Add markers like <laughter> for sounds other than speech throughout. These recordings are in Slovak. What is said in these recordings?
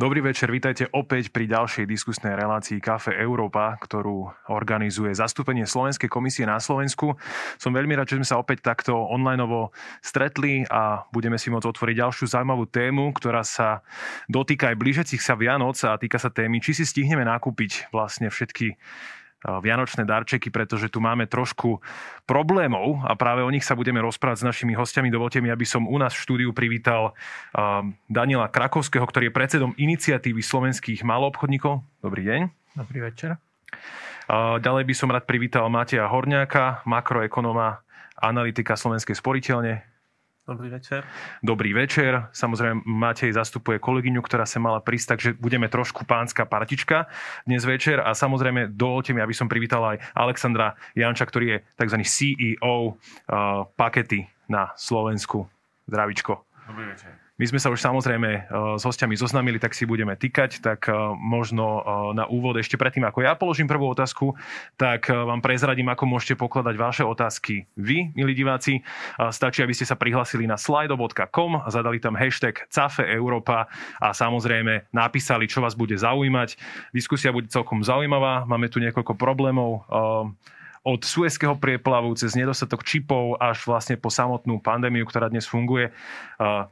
Dobrý večer, vítajte opäť pri ďalšej diskusnej relácii Kafe Európa, ktorú organizuje zastúpenie Slovenskej komisie na Slovensku. Som veľmi rád, že sme sa opäť takto online stretli a budeme si môcť otvoriť ďalšiu zaujímavú tému, ktorá sa dotýka aj blížiacich sa Vianoc a týka sa témy, či si stihneme nakúpiť vlastne všetky vianočné darčeky, pretože tu máme trošku problémov a práve o nich sa budeme rozprávať s našimi hostiami. Dovolte mi, aby som u nás v štúdiu privítal Daniela Krakovského, ktorý je predsedom iniciatívy slovenských maloobchodníkov. Dobrý deň. Dobrý večer. Ďalej by som rád privítal Mateja Horňáka, makroekonoma, analytika Slovenskej sporiteľne. Dobrý večer. Dobrý večer. Samozrejme, Matej zastupuje kolegyňu, ktorá sa mala prísť, takže budeme trošku pánska partička dnes večer. A samozrejme, dovolte mi, aby som privítal aj Alexandra Janča, ktorý je tzv. CEO uh, pakety na Slovensku. Zdravičko. Dobrý večer. My sme sa už samozrejme e, s hostiami zoznamili, tak si budeme týkať, tak e, možno e, na úvod ešte predtým, ako ja položím prvú otázku, tak vám prezradím, ako môžete pokladať vaše otázky vy, milí diváci. Stačí, aby ste sa prihlasili na slido.com, zadali tam hashtag CAFE Európa a samozrejme napísali, čo vás bude zaujímať. Diskusia bude celkom zaujímavá, máme tu niekoľko problémov od Suezského prieplavu cez nedostatok čipov až vlastne po samotnú pandémiu, ktorá dnes funguje.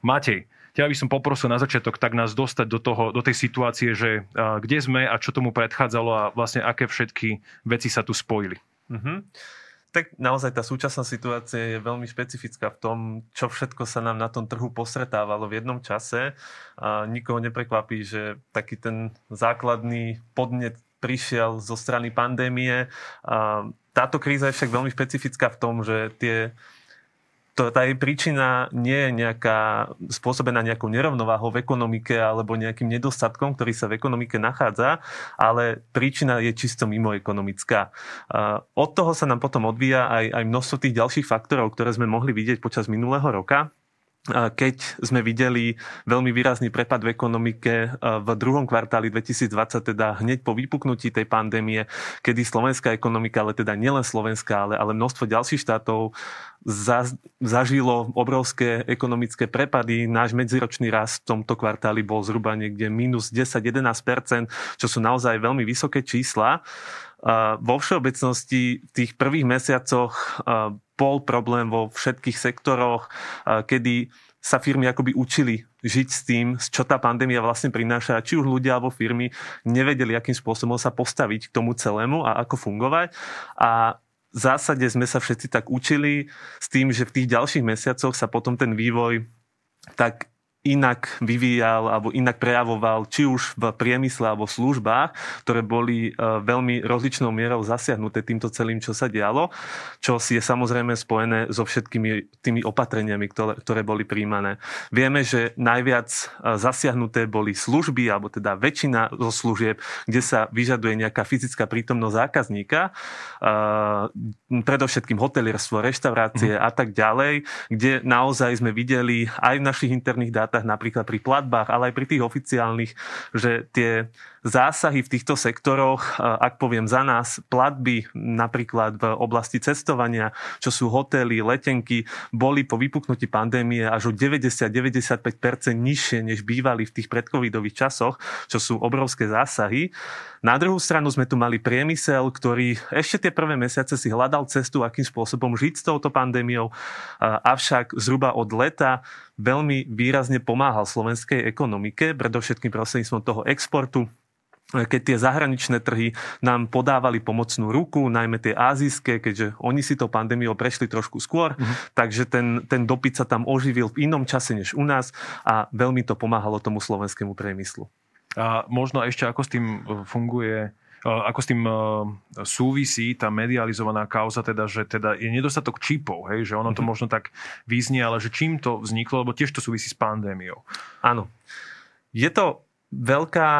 Matej, ja by som poprosil na začiatok tak nás dostať do, toho, do tej situácie, že kde sme a čo tomu predchádzalo a vlastne aké všetky veci sa tu spojili. Mm-hmm. Tak naozaj tá súčasná situácia je veľmi špecifická v tom, čo všetko sa nám na tom trhu posretávalo v jednom čase. A nikoho neprekvapí, že taký ten základný podnet prišiel zo strany pandémie. A táto kríza je však veľmi špecifická v tom, že tie to, tá jej príčina nie je nejaká spôsobená nejakou nerovnováhou v ekonomike alebo nejakým nedostatkom, ktorý sa v ekonomike nachádza, ale príčina je čisto mimo ekonomická. Od toho sa nám potom odvíja aj, aj množstvo tých ďalších faktorov, ktoré sme mohli vidieť počas minulého roka keď sme videli veľmi výrazný prepad v ekonomike v druhom kvartáli 2020, teda hneď po vypuknutí tej pandémie, kedy slovenská ekonomika, ale teda nielen slovenská, ale, ale množstvo ďalších štátov za, zažilo obrovské ekonomické prepady. Náš medziročný rast v tomto kvartáli bol zhruba niekde minus 10-11%, čo sú naozaj veľmi vysoké čísla. Vo všeobecnosti v tých prvých mesiacoch bol problém vo všetkých sektoroch, kedy sa firmy akoby učili žiť s tým, čo tá pandémia vlastne prináša. Či už ľudia alebo firmy nevedeli, akým spôsobom sa postaviť k tomu celému a ako fungovať. A v zásade sme sa všetci tak učili s tým, že v tých ďalších mesiacoch sa potom ten vývoj tak inak vyvíjal alebo inak prejavoval, či už v priemysle alebo v službách, ktoré boli e, veľmi rozličnou mierou zasiahnuté týmto celým, čo sa dialo, čo je samozrejme spojené so všetkými tými opatreniami, ktoré, ktoré boli príjmané. Vieme, že najviac e, zasiahnuté boli služby, alebo teda väčšina zo služieb, kde sa vyžaduje nejaká fyzická prítomnosť zákazníka, e, predovšetkým hotelierstvo, reštaurácie mm. a tak ďalej, kde naozaj sme videli aj v našich interných dátach, napríklad pri platbách, ale aj pri tých oficiálnych, že tie zásahy v týchto sektoroch, ak poviem za nás, platby napríklad v oblasti cestovania, čo sú hotely, letenky, boli po vypuknutí pandémie až o 90-95% nižšie, než bývali v tých predcovidových časoch, čo sú obrovské zásahy. Na druhú stranu sme tu mali priemysel, ktorý ešte tie prvé mesiace si hľadal cestu, akým spôsobom žiť s touto pandémiou, avšak zhruba od leta veľmi výrazne pomáhal slovenskej ekonomike, predovšetkým prostredníctvom toho exportu, keď tie zahraničné trhy nám podávali pomocnú ruku, najmä tie azijské, keďže oni si to pandémiou prešli trošku skôr, uh-huh. takže ten, ten dopyt sa tam oživil v inom čase než u nás a veľmi to pomáhalo tomu slovenskému priemyslu. A možno ešte ako s tým e, funguje e, ako s tým e, súvisí tá medializovaná kauza, teda, že teda je nedostatok čipov, hej, že ono to uh-huh. možno tak vyznie, ale že čím to vzniklo, lebo tiež to súvisí s pandémiou. Áno. Je to veľká,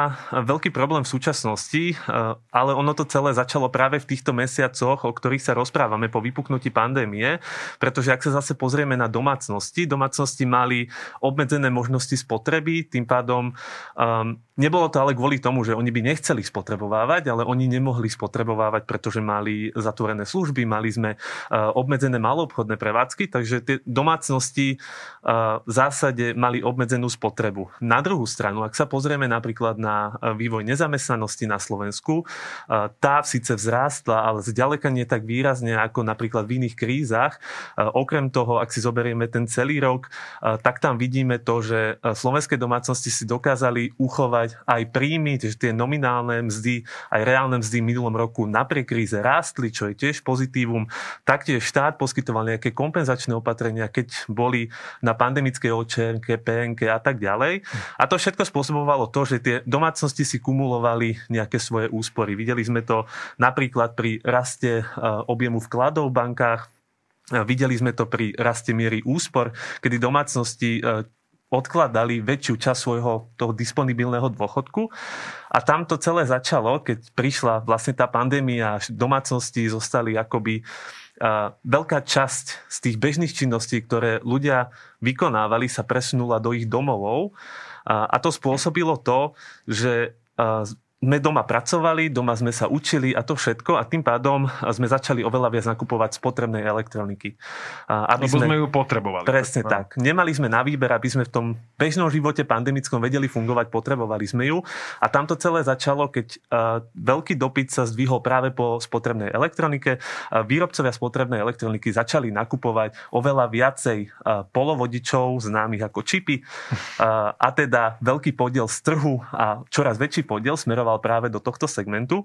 veľký problém v súčasnosti, eh, ale ono to celé začalo práve v týchto mesiacoch, o ktorých sa rozprávame po vypuknutí pandémie, pretože ak sa zase pozrieme na domácnosti, domácnosti mali obmedzené možnosti spotreby, tým pádom um, nebolo to ale kvôli tomu, že oni by nechceli spotrebovávať, ale oni nemohli spotrebovávať, pretože mali zatvorené služby, mali sme obmedzené maloobchodné prevádzky, takže tie domácnosti v zásade mali obmedzenú spotrebu. Na druhú stranu, ak sa pozrieme napríklad na vývoj nezamestnanosti na Slovensku, tá síce vzrástla, ale zďaleka nie tak výrazne ako napríklad v iných krízach. Okrem toho, ak si zoberieme ten celý rok, tak tam vidíme to, že slovenské domácnosti si dokázali uchovať aj príjmy, že tie nominálne mzdy, aj reálne mzdy v minulom roku napriek kríze rástli, čo je tiež pozitívum. Taktiež štát poskytoval nejaké kompenzačné opatrenia, keď boli na pandemickej očerke, PNK a tak ďalej. A to všetko spôsobovalo to, že tie domácnosti si kumulovali nejaké svoje úspory. Videli sme to napríklad pri raste objemu vkladov v bankách, Videli sme to pri raste miery úspor, kedy domácnosti odkladali väčšiu časť svojho toho disponibilného dôchodku. A tam to celé začalo, keď prišla vlastne tá pandémia domácnosti zostali akoby veľká časť z tých bežných činností, ktoré ľudia vykonávali, sa presunula do ich domovov. A to spôsobilo to, že sme doma pracovali, doma sme sa učili a to všetko a tým pádom sme začali oveľa viac nakupovať spotrebnej elektroniky. Aby Lebo sme, sme ju potrebovali. Presne tak. tak. Nemali sme na výber, aby sme v tom bežnom živote pandemickom vedeli fungovať, potrebovali sme ju. A tamto celé začalo, keď uh, veľký dopyt sa zdvihol práve po spotrebnej elektronike. Uh, výrobcovia spotrebnej elektroniky začali nakupovať oveľa viacej uh, polovodičov, známych ako čipy. A teda veľký podiel z trhu a čoraz väčší podiel smeroval smeroval práve do tohto segmentu.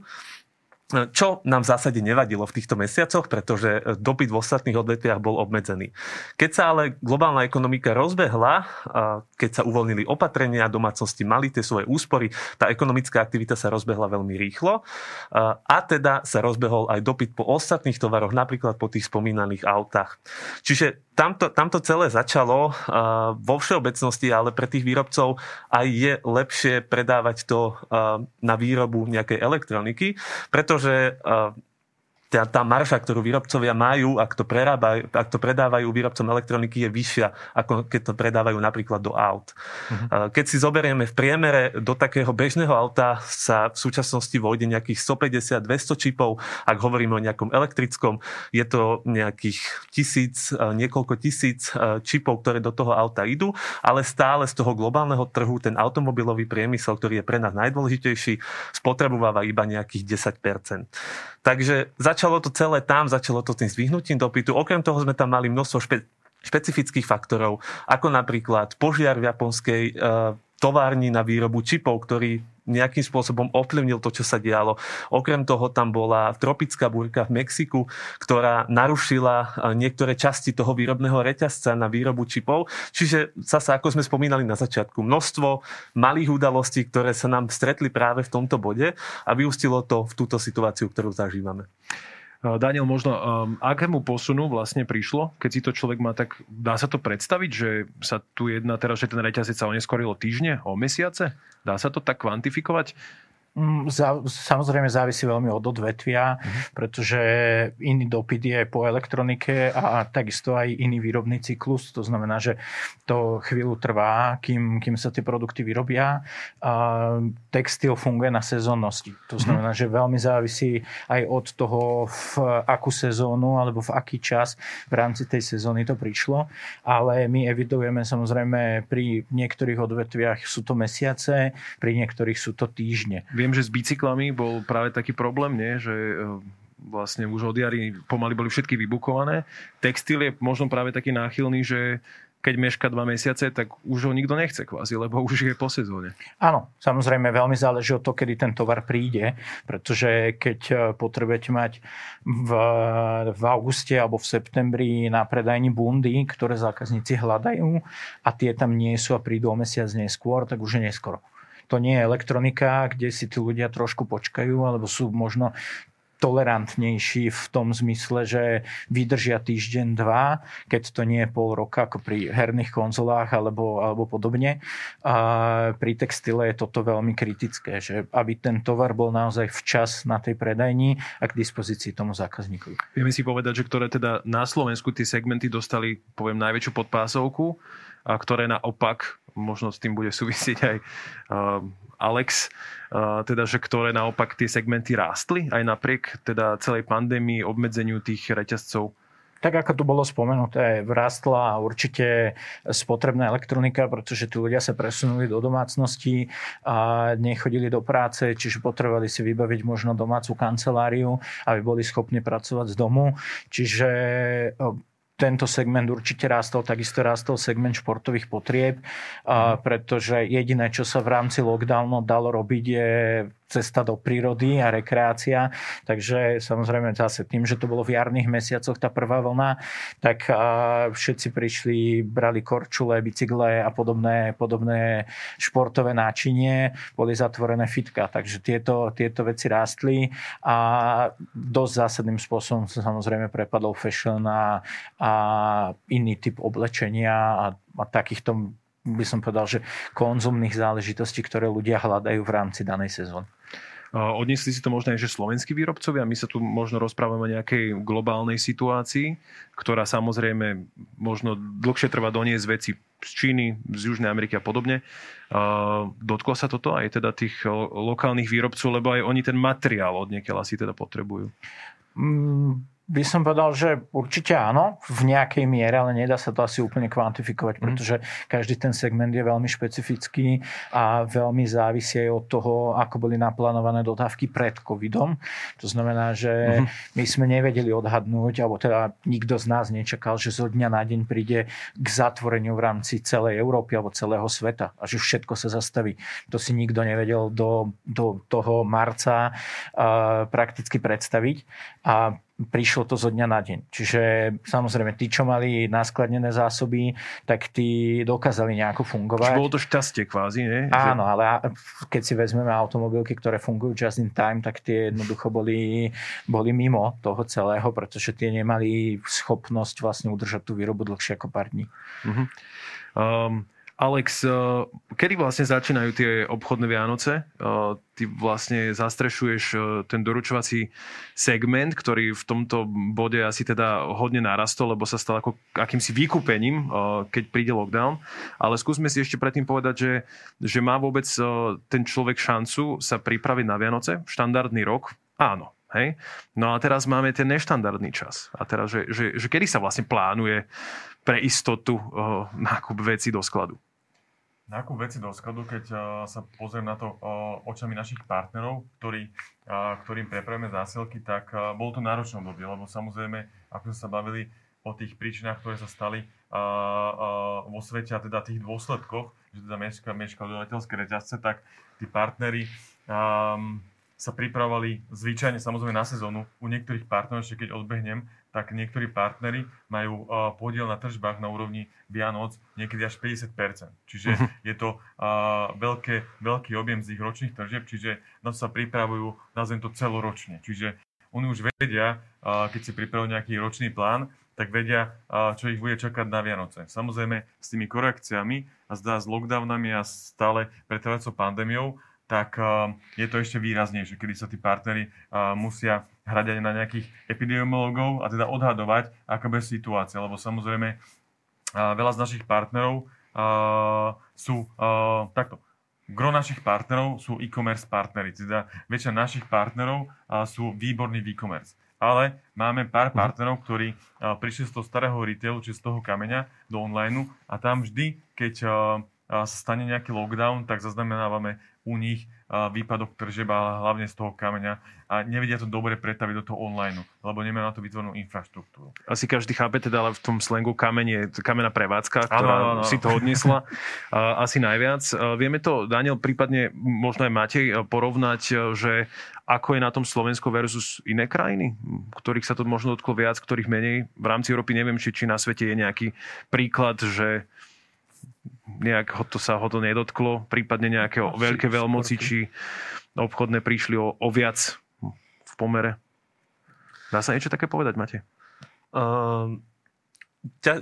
Čo nám v zásade nevadilo v týchto mesiacoch, pretože dopyt v ostatných odvetviach bol obmedzený. Keď sa ale globálna ekonomika rozbehla, keď sa uvoľnili opatrenia, domácnosti mali tie svoje úspory, tá ekonomická aktivita sa rozbehla veľmi rýchlo a teda sa rozbehol aj dopyt po ostatných tovaroch, napríklad po tých spomínaných autách. Čiže tamto, tamto celé začalo vo všeobecnosti, ale pre tých výrobcov aj je lepšie predávať to na výrobu nejakej elektroniky, pretože uh, tá, tá marža, ktorú výrobcovia majú, ak to, prerábajú, ak to predávajú výrobcom elektroniky, je vyššia, ako keď to predávajú napríklad do aut. Uh-huh. Keď si zoberieme v priemere do takého bežného auta sa v súčasnosti vojde nejakých 150-200 čipov, ak hovoríme o nejakom elektrickom, je to nejakých tisíc, e, niekoľko tisíc e, čipov, ktoré do toho auta idú, ale stále z toho globálneho trhu ten automobilový priemysel, ktorý je pre nás najdôležitejší, spotrebováva iba nejakých 10%. Takže začalo to celé tam, začalo to tým zvyhnutím dopytu. Okrem toho sme tam mali množstvo špe- špecifických faktorov, ako napríklad požiar v japonskej e, továrni na výrobu čipov, ktorý nejakým spôsobom ovplyvnil to, čo sa dialo. Okrem toho tam bola tropická búrka v Mexiku, ktorá narušila e, niektoré časti toho výrobného reťazca na výrobu čipov. Čiže zase, ako sme spomínali na začiatku, množstvo malých udalostí, ktoré sa nám stretli práve v tomto bode a vyústilo to v túto situáciu, ktorú zažívame. Eh, Daniel, možno um, akému posunu vlastne prišlo, keď si to človek má tak, dá sa to predstaviť, že sa tu jedna teraz, že ten reťazec sa oneskorilo týždne, o mesiace? Dá sa to tak kvantifikovať? Mm, samozrejme závisí veľmi od odvetvia, uh-huh. pretože iný dopyt je po elektronike a takisto aj iný výrobný cyklus. To znamená, že to chvíľu trvá, kým, kým sa tie produkty vyrobia. A textil funguje na sezónnosti. To mhm. znamená, uh-huh. že veľmi závisí aj od toho, v akú sezónu alebo v aký čas v rámci tej sezóny to prišlo. Ale my evidujeme samozrejme pri niektorých odvetviach sú to mesiace, pri niektorých sú to týždne viem, že s bicyklami bol práve taký problém, nie? že e, vlastne už od jary pomaly boli všetky vybukované. Textil je možno práve taký náchylný, že keď meška dva mesiace, tak už ho nikto nechce kvázi, lebo už je po sezóne. Áno, samozrejme veľmi záleží od toho, kedy ten tovar príde, pretože keď e, potrebujete mať v, v auguste alebo v septembri na predajni bundy, ktoré zákazníci hľadajú a tie tam nie sú a prídu o mesiac neskôr, tak už je neskoro to nie je elektronika, kde si tí ľudia trošku počkajú, alebo sú možno tolerantnejší v tom zmysle, že vydržia týždeň, dva, keď to nie je pol roka, ako pri herných konzolách alebo, alebo podobne. A pri textile je toto veľmi kritické, že aby ten tovar bol naozaj včas na tej predajni a k dispozícii tomu zákazníkovi. Vieme si povedať, že ktoré teda na Slovensku tie segmenty dostali, poviem, najväčšiu podpásovku, ktoré naopak možno s tým bude súvisieť aj Alex, teda, že ktoré naopak tie segmenty rástli aj napriek teda celej pandémii, obmedzeniu tých reťazcov? Tak ako tu bolo spomenuté, vrastla určite spotrebná elektronika, pretože tu ľudia sa presunuli do domácnosti a nechodili do práce, čiže potrebovali si vybaviť možno domácu kanceláriu, aby boli schopní pracovať z domu. Čiže tento segment určite rástol, takisto rástol segment športových potrieb, pretože jediné, čo sa v rámci lockdownu dalo robiť, je cesta do prírody a rekreácia. Takže samozrejme zase tým, že to bolo v jarných mesiacoch tá prvá vlna, tak všetci prišli, brali korčule, bicykle a podobné, podobné športové náčinie, boli zatvorené fitka. Takže tieto, tieto veci rástli a dosť zásadným spôsobom sa samozrejme prepadol fashion a, a iný typ oblečenia a, a takýchto by som povedal, že konzumných záležitostí, ktoré ľudia hľadajú v rámci danej sezóny. Odnesli si to možno aj, že slovenskí výrobcovia. My sa tu možno rozprávame o nejakej globálnej situácii, ktorá samozrejme možno dlhšie trvá doniesť veci z Číny, z Južnej Ameriky a podobne. Dotklo sa toto aj teda tých lokálnych výrobcov, lebo aj oni ten materiál od niekiaľ asi teda potrebujú? Mm, by som povedal, že určite áno, v nejakej miere, ale nedá sa to asi úplne kvantifikovať, mm. pretože každý ten segment je veľmi špecifický a veľmi závisí aj od toho, ako boli naplánované dodávky pred covidom. To znamená, že mm. my sme nevedeli odhadnúť, alebo teda nikto z nás nečakal, že zo dňa na deň príde k zatvoreniu v rámci celej Európy alebo celého sveta a že všetko sa zastaví. To si nikto nevedel do, do toho marca uh, prakticky predstaviť. A prišlo to zo dňa na deň. Čiže samozrejme, tí, čo mali naskladnené zásoby, tak tí dokázali nejako fungovať. Čiže bolo to šťastie kvázi, nie? Áno, ale keď si vezmeme automobilky, ktoré fungujú just in time, tak tie jednoducho boli, boli mimo toho celého, pretože tie nemali schopnosť vlastne udržať tú výrobu dlhšie ako pár dní. Uh-huh. Um, Alex, eh, kedy vlastne začínajú tie obchodné Vianoce? Eh, ty vlastne zastrešuješ eh, ten doručovací segment, ktorý v tomto bode asi teda hodne narastol, lebo sa stal ako akýmsi vykúpením, keď príde lockdown. Ale skúsme si ešte predtým povedať, že, že má vôbec ten človek šancu sa pripraviť na Vianoce? Štandardný rok? Áno. Hej? No a teraz máme ten neštandardný čas. A teraz, že, že, že kedy sa vlastne plánuje pre istotu nákup veci do skladu? Nákup veci do skladu, keď uh, sa pozriem na to uh, očami našich partnerov, ktorí, uh, ktorým prepravíme zásielky, tak uh, bolo to náročné obdobie, lebo samozrejme, ako sme sa bavili o tých príčinách, ktoré sa stali vo svete a teda tých dôsledkoch, že teda meška, meška dodavateľské reťazce, tak tí partnery um, sa pripravovali zvyčajne samozrejme na sezónu. U niektorých partnerov, ešte keď odbehnem, tak niektorí partnery majú uh, podiel na tržbách na úrovni Vianoc niekedy až 50%. Čiže uh-huh. je to uh, veľké, veľký objem z ich ročných tržieb, čiže na to sa pripravujú, nazvem to celoročne. Čiže oni už vedia, uh, keď si pripravujú nejaký ročný plán, tak vedia, uh, čo ich bude čakať na Vianoce. Samozrejme s tými korekciami a zdá s lockdownami a stále pretrvacou pandémiou, tak je to ešte výraznejšie, kedy sa tí partnery musia hrať aj na nejakých epidemiologov a teda odhadovať, aká bude situácia. Lebo samozrejme veľa z našich partnerov sú takto. Gro našich partnerov sú e-commerce partnery, teda väčšina našich partnerov sú výborní v e-commerce. Ale máme pár mhm. partnerov, ktorí prišli z toho starého retailu, či z toho kameňa do online a tam vždy, keď sa stane nejaký lockdown, tak zaznamenávame u nich výpadok tržeb a hlavne z toho kameňa a nevedia to dobre pretaviť do toho online, lebo nemajú na to vytvorenú infraštruktúru. Asi každý chápe teda, ale v tom slengu kameň je kamená prevádzka, ktorá ano, ano, ano. si to odniesla asi najviac. Vieme to, Daniel, prípadne možno aj Matej, porovnať, že ako je na tom Slovensko versus iné krajiny, ktorých sa to možno dotklo viac, ktorých menej. V rámci Európy neviem, či, či na svete je nejaký príklad, že nejak ho to sa ho to nedotklo, prípadne nejaké Asi, veľké veľmoci, či obchodné prišli o, o viac v pomere. Dá sa niečo také povedať, Mate? Uh,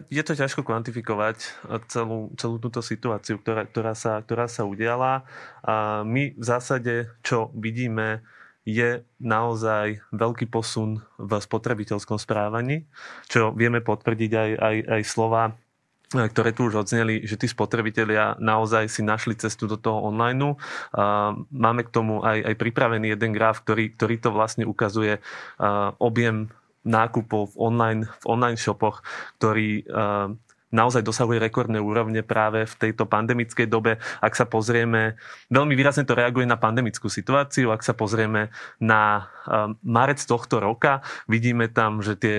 je to ťažko kvantifikovať celú, celú túto situáciu, ktorá, ktorá, sa, ktorá sa udiala. A my v zásade, čo vidíme, je naozaj veľký posun v spotrebiteľskom správaní, čo vieme potvrdiť aj, aj, aj slova ktoré tu už odzneli, že tí spotrebitelia naozaj si našli cestu do toho online. Máme k tomu aj, aj pripravený jeden graf, ktorý, ktorý to vlastne ukazuje objem nákupov v online, v online shopoch, ktorý naozaj dosahuje rekordné úrovne práve v tejto pandemickej dobe. Ak sa pozrieme, veľmi výrazne to reaguje na pandemickú situáciu, ak sa pozrieme na marec tohto roka, vidíme tam, že tie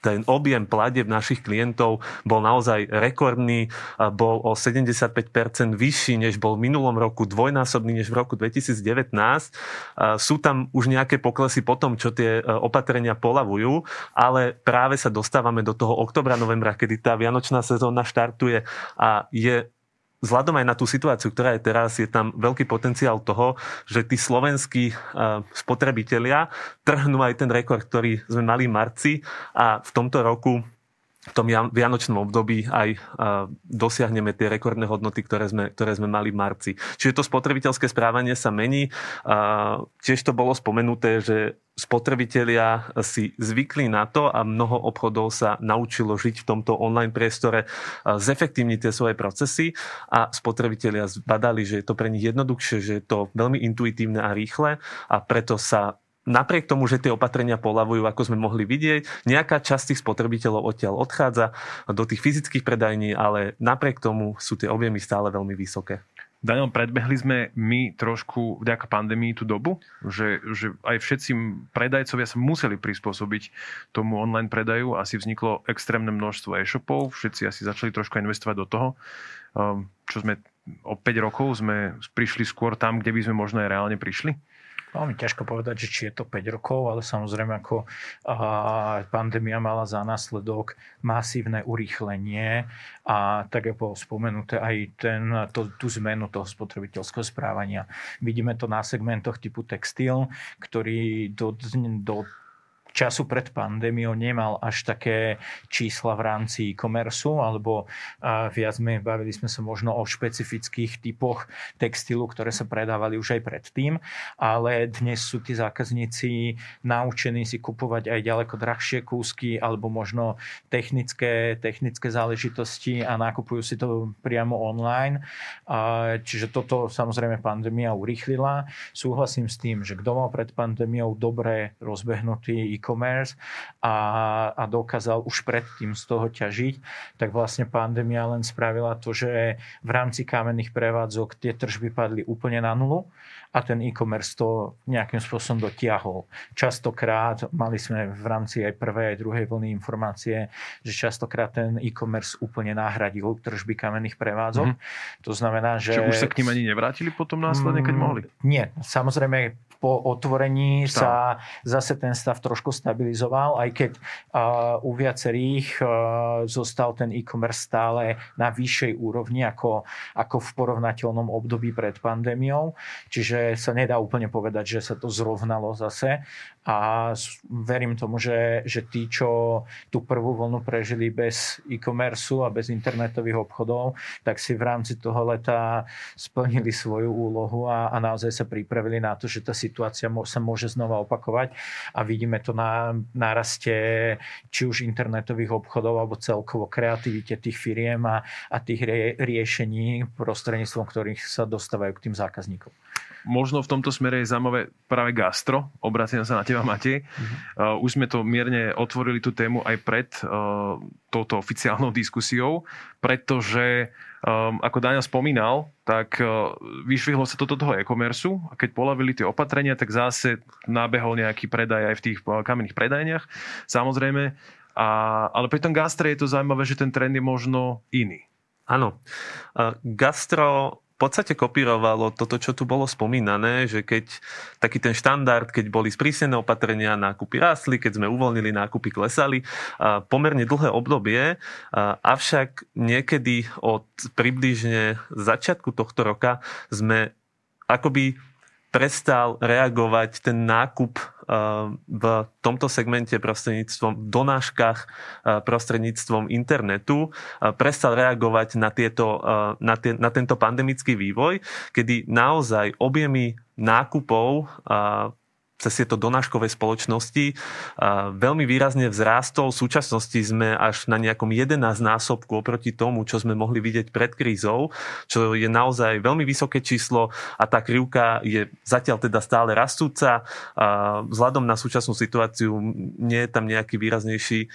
ten objem platieb našich klientov bol naozaj rekordný, bol o 75% vyšší, než bol v minulom roku, dvojnásobný než v roku 2019. Sú tam už nejaké poklesy po tom, čo tie e, opatrenia polavujú, ale práve sa dostávame do toho oktobra, novembra, kedy tá vianočná sezóna štartuje a je vzhľadom aj na tú situáciu, ktorá je teraz, je tam veľký potenciál toho, že tí slovenskí spotrebitelia trhnú aj ten rekord, ktorý sme mali v marci a v tomto roku v tom vianočnom období aj dosiahneme tie rekordné hodnoty, ktoré sme, ktoré sme mali v marci. Čiže to spotrebiteľské správanie sa mení. Tiež to bolo spomenuté, že spotrebitelia si zvykli na to a mnoho obchodov sa naučilo žiť v tomto online priestore, zefektívniť tie svoje procesy a spotrebitelia zbadali, že je to pre nich jednoduchšie, že je to veľmi intuitívne a rýchle a preto sa napriek tomu, že tie opatrenia polavujú, ako sme mohli vidieť, nejaká časť tých spotrebiteľov odtiaľ odchádza do tých fyzických predajní, ale napriek tomu sú tie objemy stále veľmi vysoké. Daniel, predbehli sme my trošku vďaka pandémii tú dobu, že, že aj všetci predajcovia sa museli prispôsobiť tomu online predaju. Asi vzniklo extrémne množstvo e-shopov, všetci asi začali trošku investovať do toho. Ehm, čo sme o 5 rokov sme prišli skôr tam, kde by sme možno aj reálne prišli? Veľmi ťažko povedať, že či je to 5 rokov, ale samozrejme ako pandémia mala za následok masívne urýchlenie a tak je bolo spomenuté aj ten, to, tú zmenu toho spotrebiteľského správania. Vidíme to na segmentoch typu textil, ktorý do, do času pred pandémiou nemal až také čísla v rámci e-commerce, alebo viac sme, bavili sme sa možno o špecifických typoch textilu, ktoré sa predávali už aj predtým, ale dnes sú tí zákazníci naučení si kupovať aj ďaleko drahšie kúsky alebo možno technické, technické záležitosti a nakupujú si to priamo online. Čiže toto samozrejme pandémia urýchlila. Súhlasím s tým, že kto mal pred pandémiou dobre rozbehnutý e e-commerce a, a dokázal už predtým z toho ťažiť, tak vlastne pandémia len spravila to, že v rámci kamenných prevádzok tie tržby padli úplne na nulu a ten e-commerce to nejakým spôsobom dotiahol. Častokrát, mali sme v rámci aj prvej, aj druhej vlny informácie, že častokrát ten e-commerce úplne nahradil tržby kamenných prevádzok. Mm-hmm. To znamená, že... Čiže už sa k ním ani nevrátili potom následne, keď mm, mohli? Nie, samozrejme po otvorení Stav. sa zase ten stav trošku stabilizoval, aj keď uh, u viacerých uh, zostal ten e-commerce stále na vyššej úrovni ako, ako v porovnateľnom období pred pandémiou. Čiže že sa nedá úplne povedať, že sa to zrovnalo zase a verím tomu, že, že tí, čo tú prvú vlnu prežili bez e-commerce a bez internetových obchodov, tak si v rámci toho leta splnili svoju úlohu a, a naozaj sa pripravili na to, že tá situácia sa môže znova opakovať. A vidíme to na náraste či už internetových obchodov alebo celkovo kreativite tých firiem a, a tých rie, riešení prostredníctvom ktorých sa dostávajú k tým zákazníkom možno v tomto smere je zaujímavé práve gastro. Obraciam sa na teba, Matej. Mm-hmm. Uh, už sme to mierne otvorili tú tému aj pred uh, touto oficiálnou diskusiou, pretože um, ako Daniel spomínal, tak uh, vyšvihlo sa toto toho e-commerce a keď polavili tie opatrenia, tak zase nábehol nejaký predaj aj v tých uh, kamenných predajniach. Samozrejme, a, ale pri tom gastre je to zaujímavé, že ten trend je možno iný. Áno. Uh, gastro podstate kopírovalo toto, čo tu bolo spomínané, že keď taký ten štandard, keď boli sprísnené opatrenia, nákupy rástli, keď sme uvoľnili, nákupy klesali, pomerne dlhé obdobie, avšak niekedy od približne začiatku tohto roka sme akoby prestal reagovať ten nákup v tomto segmente prostredníctvom, v donáškach prostredníctvom internetu prestal reagovať na, tieto, na, tie, na tento pandemický vývoj, kedy naozaj objemy nákupov cez tieto donáškové spoločnosti veľmi výrazne vzrástol. V súčasnosti sme až na nejakom 11 násobku oproti tomu, čo sme mohli vidieť pred krízou, čo je naozaj veľmi vysoké číslo a tá krivka je zatiaľ teda stále rastúca. Vzhľadom na súčasnú situáciu nie je tam nejaký výraznejší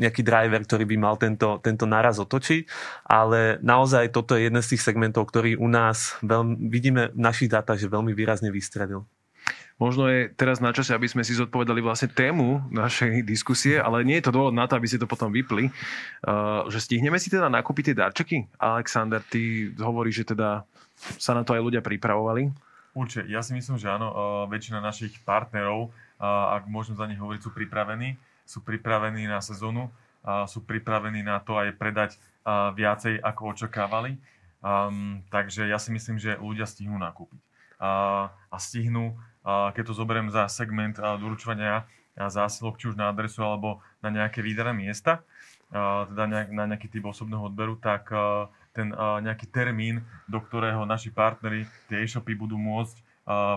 nejaký driver, ktorý by mal tento, tento náraz otočiť, ale naozaj toto je jeden z tých segmentov, ktorý u nás veľmi, vidíme v našich dátach, že veľmi výrazne vystredil. Možno je teraz na čase, aby sme si zodpovedali vlastne tému našej diskusie, ale nie je to dôvod na to, aby si to potom vypli. Uh, že stihneme si teda nakúpiť tie darčeky? Alexander, ty hovoríš, že teda sa na to aj ľudia pripravovali? Určite, ja si myslím, že áno, uh, väčšina našich partnerov, uh, ak môžem za nich hovoriť, sú pripravení. Sú pripravení na sezónu, uh, sú pripravení na to aj predať uh, viacej, ako očakávali. Um, takže ja si myslím, že ľudia stihnú nakúpiť. Uh, a stihnú keď to zoberiem za segment doručovania zásilok, či už na adresu alebo na nejaké výdané miesta, teda na nejaký typ osobného odberu, tak ten nejaký termín, do ktorého naši partnery, tie e-shopy budú môcť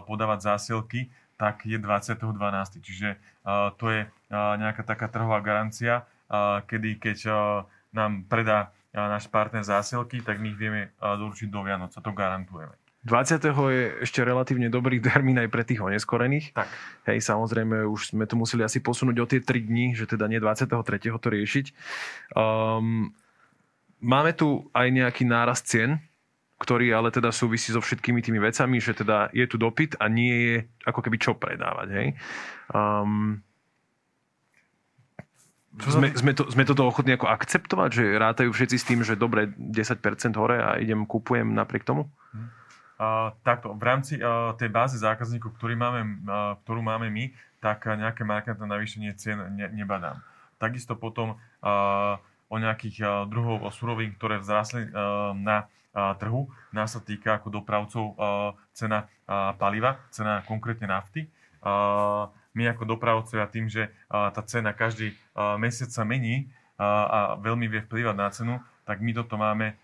podávať zásielky, tak je 20.12. Čiže to je nejaká taká trhová garancia, kedy keď nám predá náš partner zásielky, tak my ich vieme doručiť do Vianoc a to garantujeme. 20. je ešte relatívne dobrý termín aj pre tých oneskorených. Tak. Hej, samozrejme, už sme to museli asi posunúť o tie 3 dní, že teda nie 23. to riešiť. Um, máme tu aj nejaký náraz cien, ktorý ale teda súvisí so všetkými tými vecami, že teda je tu dopyt a nie je ako keby čo predávať. Hej. Um, sme, sme, to, sme toto ochotní ako akceptovať, že rátajú všetci s tým, že dobre, 10% hore a idem, kupujem napriek tomu? Hm. Takto, v rámci uh, tej bázy zákazníkov, ktorý máme, uh, ktorú máme my, tak nejaké markantné navýšenie cien ne, nebadám. Takisto potom o nejakých uh, druhov surovín, ktoré vzrastli na trhu. Nás sa týka ako dopravcov cena paliva, cena konkrétne nafty. My ako dopravcovia tým, že tá cena každý mesiac sa mení a veľmi vie vplyvať na cenu, tak my toto máme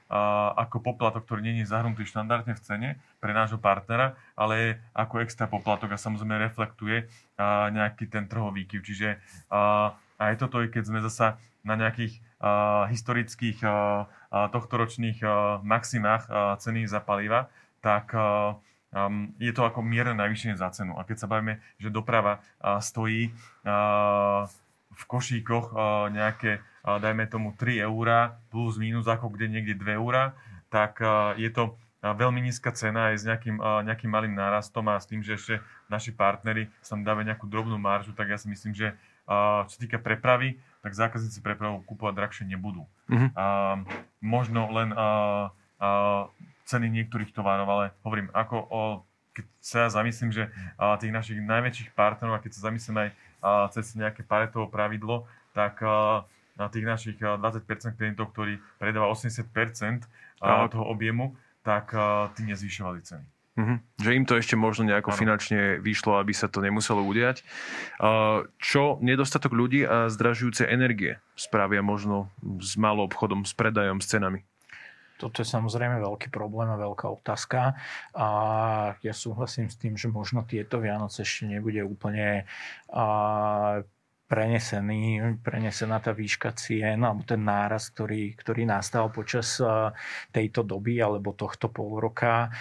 ako poplatok, ktorý nie je zahrnutý štandardne v cene pre nášho partnera, ale ako extra poplatok a samozrejme reflektuje nejaký ten trhový výkyv. Čiže aj toto keď sme zasa na nejakých historických tohtoročných maximách ceny za paliva, tak je to ako mierne navýšenie za cenu. A keď sa bavíme, že doprava stojí v košíkoch nejaké dajme tomu 3 eurá plus minus ako kde niekde 2 eurá, tak je to veľmi nízka cena aj s nejakým, nejakým malým nárastom a s tým, že ešte naši partnery sa dávajú nejakú drobnú maržu, tak ja si myslím, že čo sa týka prepravy, tak zákazníci prepravu kúpovať drahšie nebudú. Mm-hmm. A, možno len a, a, ceny niektorých tovarov, ale hovorím, ako o, keď sa ja zamyslím, že a, tých našich najväčších partnerov, a keď sa zamyslím aj a, cez nejaké paretovo pravidlo, tak a, na tých našich 20% klientov, ktorí predáva 80% no. toho objemu, tak tí nezvyšovali ceny. Mm-hmm. Že im to ešte možno nejako ano. finančne vyšlo, aby sa to nemuselo udiať. Čo nedostatok ľudí a zdražujúce energie spravia možno s malou obchodom, s predajom, s cenami? Toto je samozrejme veľký problém a veľká otázka. A ja súhlasím s tým, že možno tieto Vianoce ešte nebude úplne prenesený, prenesená tá výška cien alebo ten náraz, ktorý, ktorý nastal počas tejto doby alebo tohto pol roka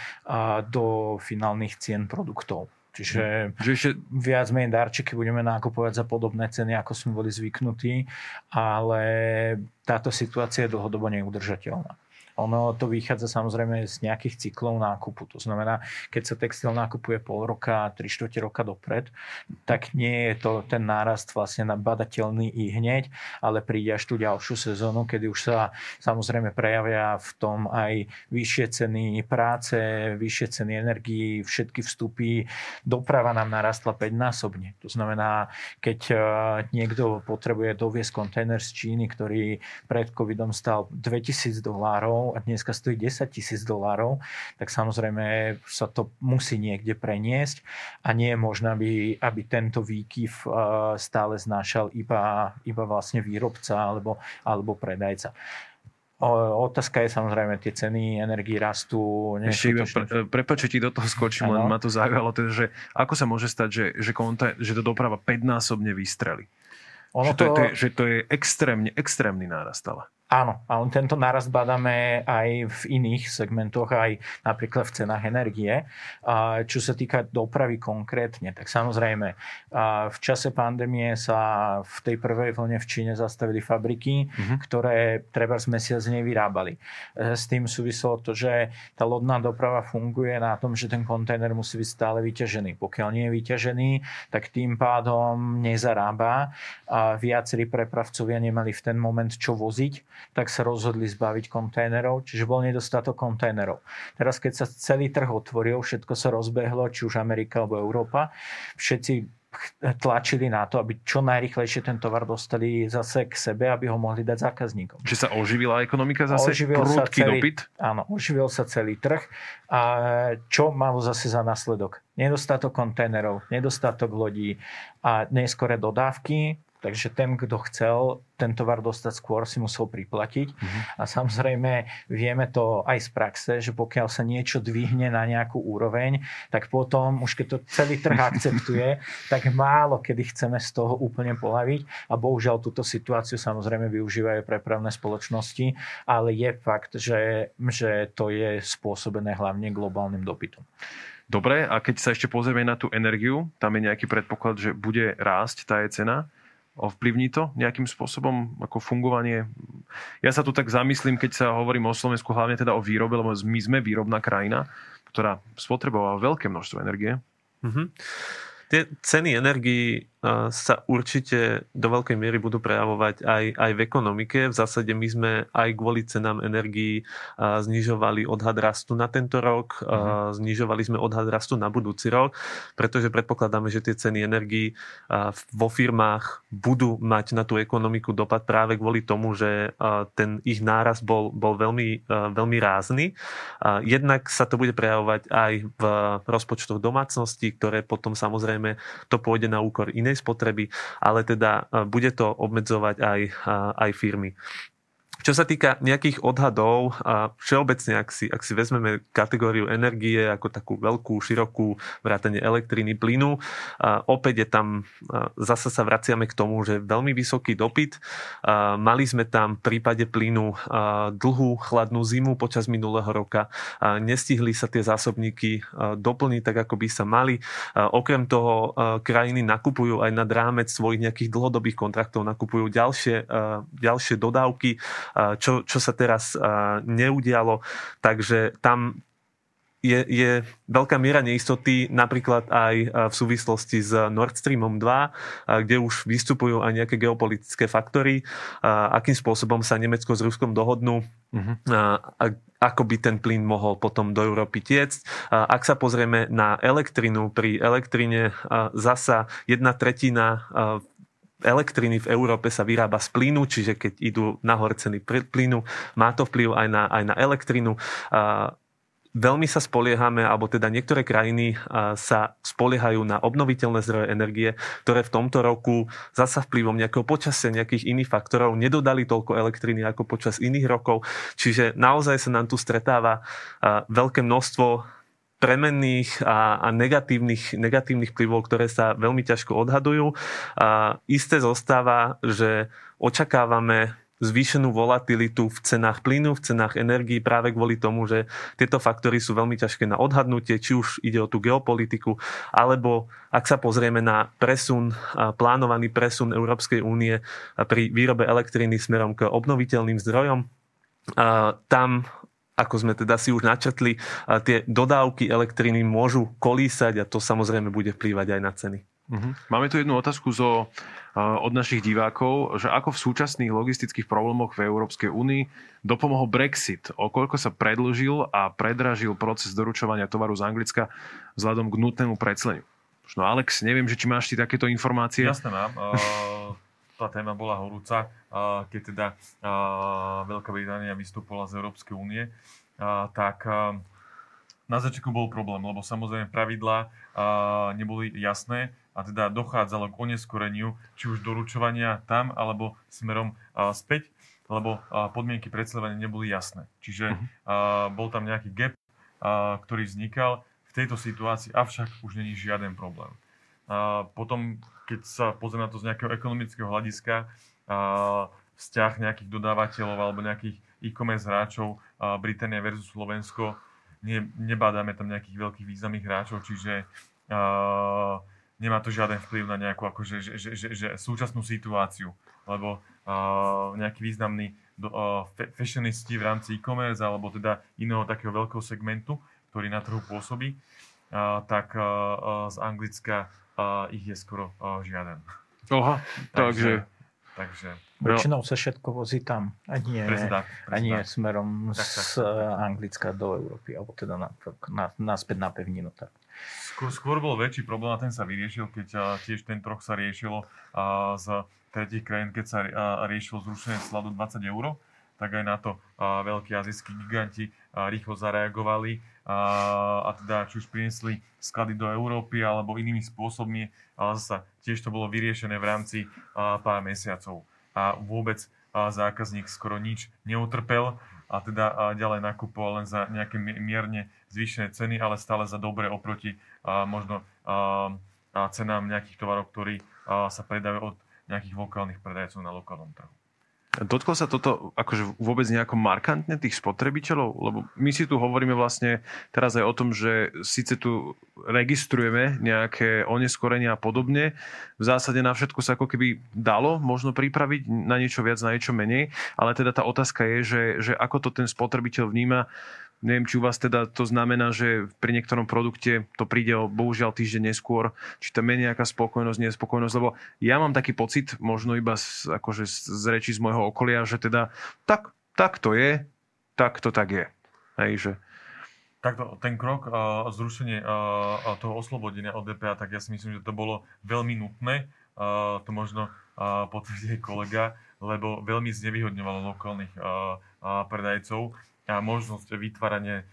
do finálnych cien produktov. Čiže že ešte... viac menej darčeky budeme nákupovať za podobné ceny, ako sme boli zvyknutí, ale táto situácia je dlhodobo neudržateľná. Ono to vychádza samozrejme z nejakých cyklov nákupu. To znamená, keď sa textil nákupuje pol roka, 3 čtvrte roka dopred, tak nie je to ten nárast vlastne badateľný i hneď, ale príde až tú ďalšiu sezónu, kedy už sa samozrejme prejavia v tom aj vyššie ceny práce, vyššie ceny energii, všetky vstupy. Doprava nám narastla 5 násobne. To znamená, keď e, niekto potrebuje doviesť kontajner z Číny, ktorý pred covidom stal 2000 dolárov, a dneska stojí 10 tisíc dolárov, tak samozrejme sa to musí niekde preniesť a nie je možné, aby, aby tento výkyv eh, stále znášal iba, iba vlastne výrobca alebo, alebo predajca. otázka je samozrejme, tie ceny energii rastú. Ešte pre, prepáč, ti do toho skočím, len ma to zaujalo, teda, že ako sa môže stať, že, že, konta, že to doprava 5-násobne vystreli? Ono že, to, to... Je, to je, že to je extrémne, extrémny nárast ale. Áno, ale tento nárast badáme aj v iných segmentoch, aj napríklad v cenách energie. Čo sa týka dopravy konkrétne, tak samozrejme v čase pandémie sa v tej prvej vlne v Číne zastavili fabriky, uh-huh. ktoré treba z mesiac nevyrábali. E, s tým súvislo to, že tá lodná doprava funguje na tom, že ten kontajner musí byť stále vyťažený. Pokiaľ nie je vyťažený, tak tým pádom nezarába. Viacerí prepravcovia nemali v ten moment čo voziť tak sa rozhodli zbaviť kontajnerov, čiže bol nedostatok kontajnerov. Teraz, keď sa celý trh otvoril, všetko sa rozbehlo, či už Amerika alebo Európa, všetci tlačili na to, aby čo najrychlejšie ten tovar dostali zase k sebe, aby ho mohli dať zákazníkom. Že sa oživila ekonomika zase? Oživil sa celý, dopyt? Áno, oživil sa celý trh. A čo malo zase za následok? Nedostatok kontajnerov, nedostatok lodí a neskore dodávky, Takže ten, kto chcel ten tovar dostať skôr, si musel priplatiť. Uh-huh. A samozrejme vieme to aj z praxe, že pokiaľ sa niečo dvihne na nejakú úroveň, tak potom, už keď to celý trh akceptuje, <laughs> tak málo kedy chceme z toho úplne polaviť. A bohužiaľ túto situáciu samozrejme využívajú prepravné spoločnosti, ale je fakt, že, že to je spôsobené hlavne globálnym dopytom. Dobre, a keď sa ešte pozrieme na tú energiu, tam je nejaký predpoklad, že bude rásť tá je cena ovplyvní to nejakým spôsobom ako fungovanie? Ja sa tu tak zamyslím, keď sa hovorím o Slovensku, hlavne teda o výrobe, lebo my sme výrobná krajina, ktorá spotrebovala veľké množstvo energie. Mm-hmm. Tie ceny energii sa určite do veľkej miery budú prejavovať aj, aj v ekonomike. V zásade my sme aj kvôli cenám energií znižovali odhad rastu na tento rok, mm. znižovali sme odhad rastu na budúci rok, pretože predpokladáme, že tie ceny energií vo firmách budú mať na tú ekonomiku dopad práve kvôli tomu, že ten ich náraz bol, bol veľmi, veľmi rázny. Jednak sa to bude prejavovať aj v rozpočtoch domácností, ktoré potom samozrejme to pôjde na úkor iných inej spotreby, ale teda e, bude to obmedzovať aj, aj firmy. Čo sa týka nejakých odhadov, a všeobecne, ak si, ak si vezmeme kategóriu energie ako takú veľkú, širokú vrátanie elektriny, plynu, a opäť je tam, zase sa vraciame k tomu, že veľmi vysoký dopyt. A mali sme tam v prípade plynu dlhú chladnú zimu počas minulého roka. A nestihli sa tie zásobníky doplniť tak, ako by sa mali. A okrem toho krajiny nakupujú aj nad rámec svojich nejakých dlhodobých kontraktov, nakupujú ďalšie, ďalšie dodávky čo, čo sa teraz neudialo. Takže tam je, je veľká miera neistoty napríklad aj v súvislosti s Nord Streamom 2, kde už vystupujú aj nejaké geopolitické faktory, akým spôsobom sa Nemecko s Ruskom dohodnú, uh-huh. ako by ten plyn mohol potom do Európy tiecť. Ak sa pozrieme na elektrinu, pri elektrine zasa jedna tretina elektriny v Európe sa vyrába z plynu, čiže keď idú nahor ceny plynu, má to vplyv aj na, aj na elektrinu. Veľmi sa spoliehame, alebo teda niektoré krajiny sa spoliehajú na obnoviteľné zdroje energie, ktoré v tomto roku zasa vplyvom nejakého počasia, nejakých iných faktorov nedodali toľko elektriny ako počas iných rokov. Čiže naozaj sa nám tu stretáva veľké množstvo premenných a, a negatívnych, negatívnych vplyvov, ktoré sa veľmi ťažko odhadujú. A isté zostáva, že očakávame zvýšenú volatilitu v cenách plynu, v cenách energií práve kvôli tomu, že tieto faktory sú veľmi ťažké na odhadnutie, či už ide o tú geopolitiku, alebo ak sa pozrieme na presun, plánovaný presun Európskej únie pri výrobe elektriny smerom k obnoviteľným zdrojom, tam ako sme teda si už načetli, tie dodávky elektriny môžu kolísať a to samozrejme bude vplývať aj na ceny. Uh-huh. Máme tu jednu otázku zo, od našich divákov, že ako v súčasných logistických problémoch v Európskej únii dopomohol Brexit, o koľko sa predlžil a predražil proces doručovania tovaru z Anglicka vzhľadom k nutnému precleniu. No Alex, neviem, že či máš ty takéto informácie. Jasné mám. <laughs> Uh, tá téma bola horúca, keď teda Veľká Británia vystúpila z Európskej únie tak na začiatku bol problém, lebo samozrejme pravidlá neboli jasné a teda dochádzalo k oneskoreniu či už doručovania tam alebo smerom späť. lebo podmienky predstavenia neboli jasné. Čiže uh, bol tam nejaký gap, ktorý vznikal v tejto situácii, avšak už není žiaden problém. Potom, keď sa pozrie na to z nejakého ekonomického hľadiska, uh, vzťah nejakých dodávateľov alebo nejakých e-commerce hráčov uh, Británia versus Slovensko, ne, nebádáme tam nejakých veľkých významných hráčov, čiže uh, nemá to žiaden vplyv na nejakú akože, že, že, že, že súčasnú situáciu, lebo uh, nejaký významný do, uh, fashionisti v rámci e-commerce alebo teda iného takého veľkého segmentu, ktorý na trhu pôsobí, uh, tak uh, z Anglicka uh, ich je skoro uh, žiaden. Oha, takže... takže Väčšinou sa všetko vozí tam a nie, Prezident, a nie smerom tak, tak, z Anglicka do Európy, alebo teda na, na, naspäť na pevninu. Tak. Skôr, skôr bol väčší problém a ten sa vyriešil, keď uh, tiež ten troch sa riešilo uh, z tretich krajín, keď sa uh, riešilo zrušenie cla do 20 eur, tak aj na to uh, veľkí azijskí giganti rýchlo zareagovali uh, a teda či už priniesli sklady do Európy alebo inými spôsobmi, ale zase tiež to bolo vyriešené v rámci uh, pár mesiacov a vôbec uh, zákazník skoro nič neutrpel a teda ďalej nakupoval len za nejaké mierne zvýšené ceny, ale stále za dobre oproti možno cenám nejakých tovarov, ktorí sa predajú od nejakých lokálnych predajcov na lokálnom trhu. Dotklo sa toto akože vôbec nejako markantne tých spotrebiteľov? Lebo my si tu hovoríme vlastne teraz aj o tom, že síce tu registrujeme nejaké oneskorenia a podobne. V zásade na všetko sa ako keby dalo možno pripraviť na niečo viac, na niečo menej. Ale teda tá otázka je, že, že ako to ten spotrebiteľ vníma Neviem, či u vás teda to znamená, že pri niektorom produkte to príde o bohužiaľ týždeň neskôr, či to je nejaká spokojnosť, nespokojnosť, lebo ja mám taký pocit, možno iba z, akože z reči z môjho okolia, že teda tak, tak to je, tak to tak je. Hej, že... Takto, ten krok, uh, zrušenie uh, toho oslobodenia od DPA, tak ja si myslím, že to bolo veľmi nutné. Uh, to možno uh, potvrdí kolega, lebo veľmi znevýhodňovalo lokálnych uh, uh, predajcov možnosť vytvárania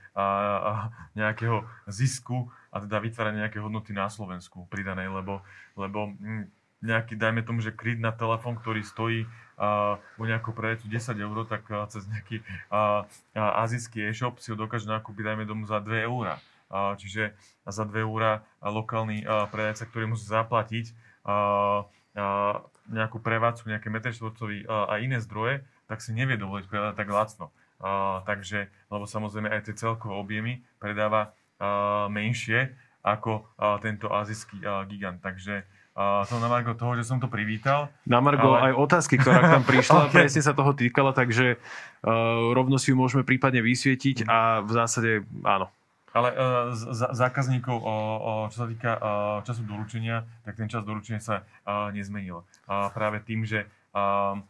nejakého zisku a teda vytvárania nejakej hodnoty na Slovensku pridanej, lebo, lebo hm, nejaký, dajme tomu, že kryt na telefón, ktorý stojí uh, u nejakého predajcu 10 eur, tak uh, cez nejaký uh, uh, azijský e-shop si ho dokáže nakúpiť, dajme tomu, za 2 eur. Uh, čiže za 2 eur lokálny uh, predajca, ktorý musí zaplatiť uh, uh, nejakú prevádzku, nejaké meter uh, a iné zdroje, tak si nevie dovoliť predať tak lacno. Uh, takže, lebo samozrejme aj tie celkové objemy predáva uh, menšie ako uh, tento azijský uh, gigant. Takže uh, to na Margo toho, že som to privítal. Na Margo ale... aj otázky, ktorá nám <laughs> prišla, okay. presne sa toho týkala, takže uh, rovno si ju môžeme prípadne vysvietiť a v zásade áno. Ale uh, z- zákazníkov, uh, uh, čo sa týka uh, času doručenia, tak ten čas doručenia sa uh, nezmenil. Uh, práve tým, že uh,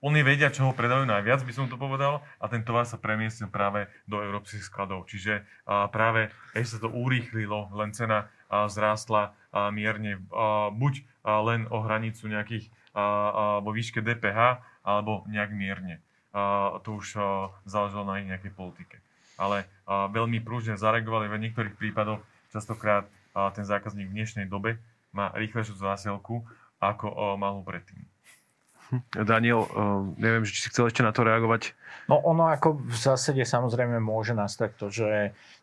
oni vedia, čo ho predajú najviac, by som to povedal, a ten tovar sa premiestnil práve do európskych skladov. Čiže práve ešte sa to urýchlilo, len cena zrástla mierne, buď len o hranicu nejakých vo výške DPH, alebo nejak mierne. To už záležalo na ich nejakej politike. Ale veľmi prúžne zareagovali v niektorých prípadoch, častokrát ten zákazník v dnešnej dobe má rýchlejšiu zásielku, ako mal predtým. Daniel, eh, neviem, či si chcel ešte na to reagovať. No ono ako v zásade samozrejme môže nastať to, že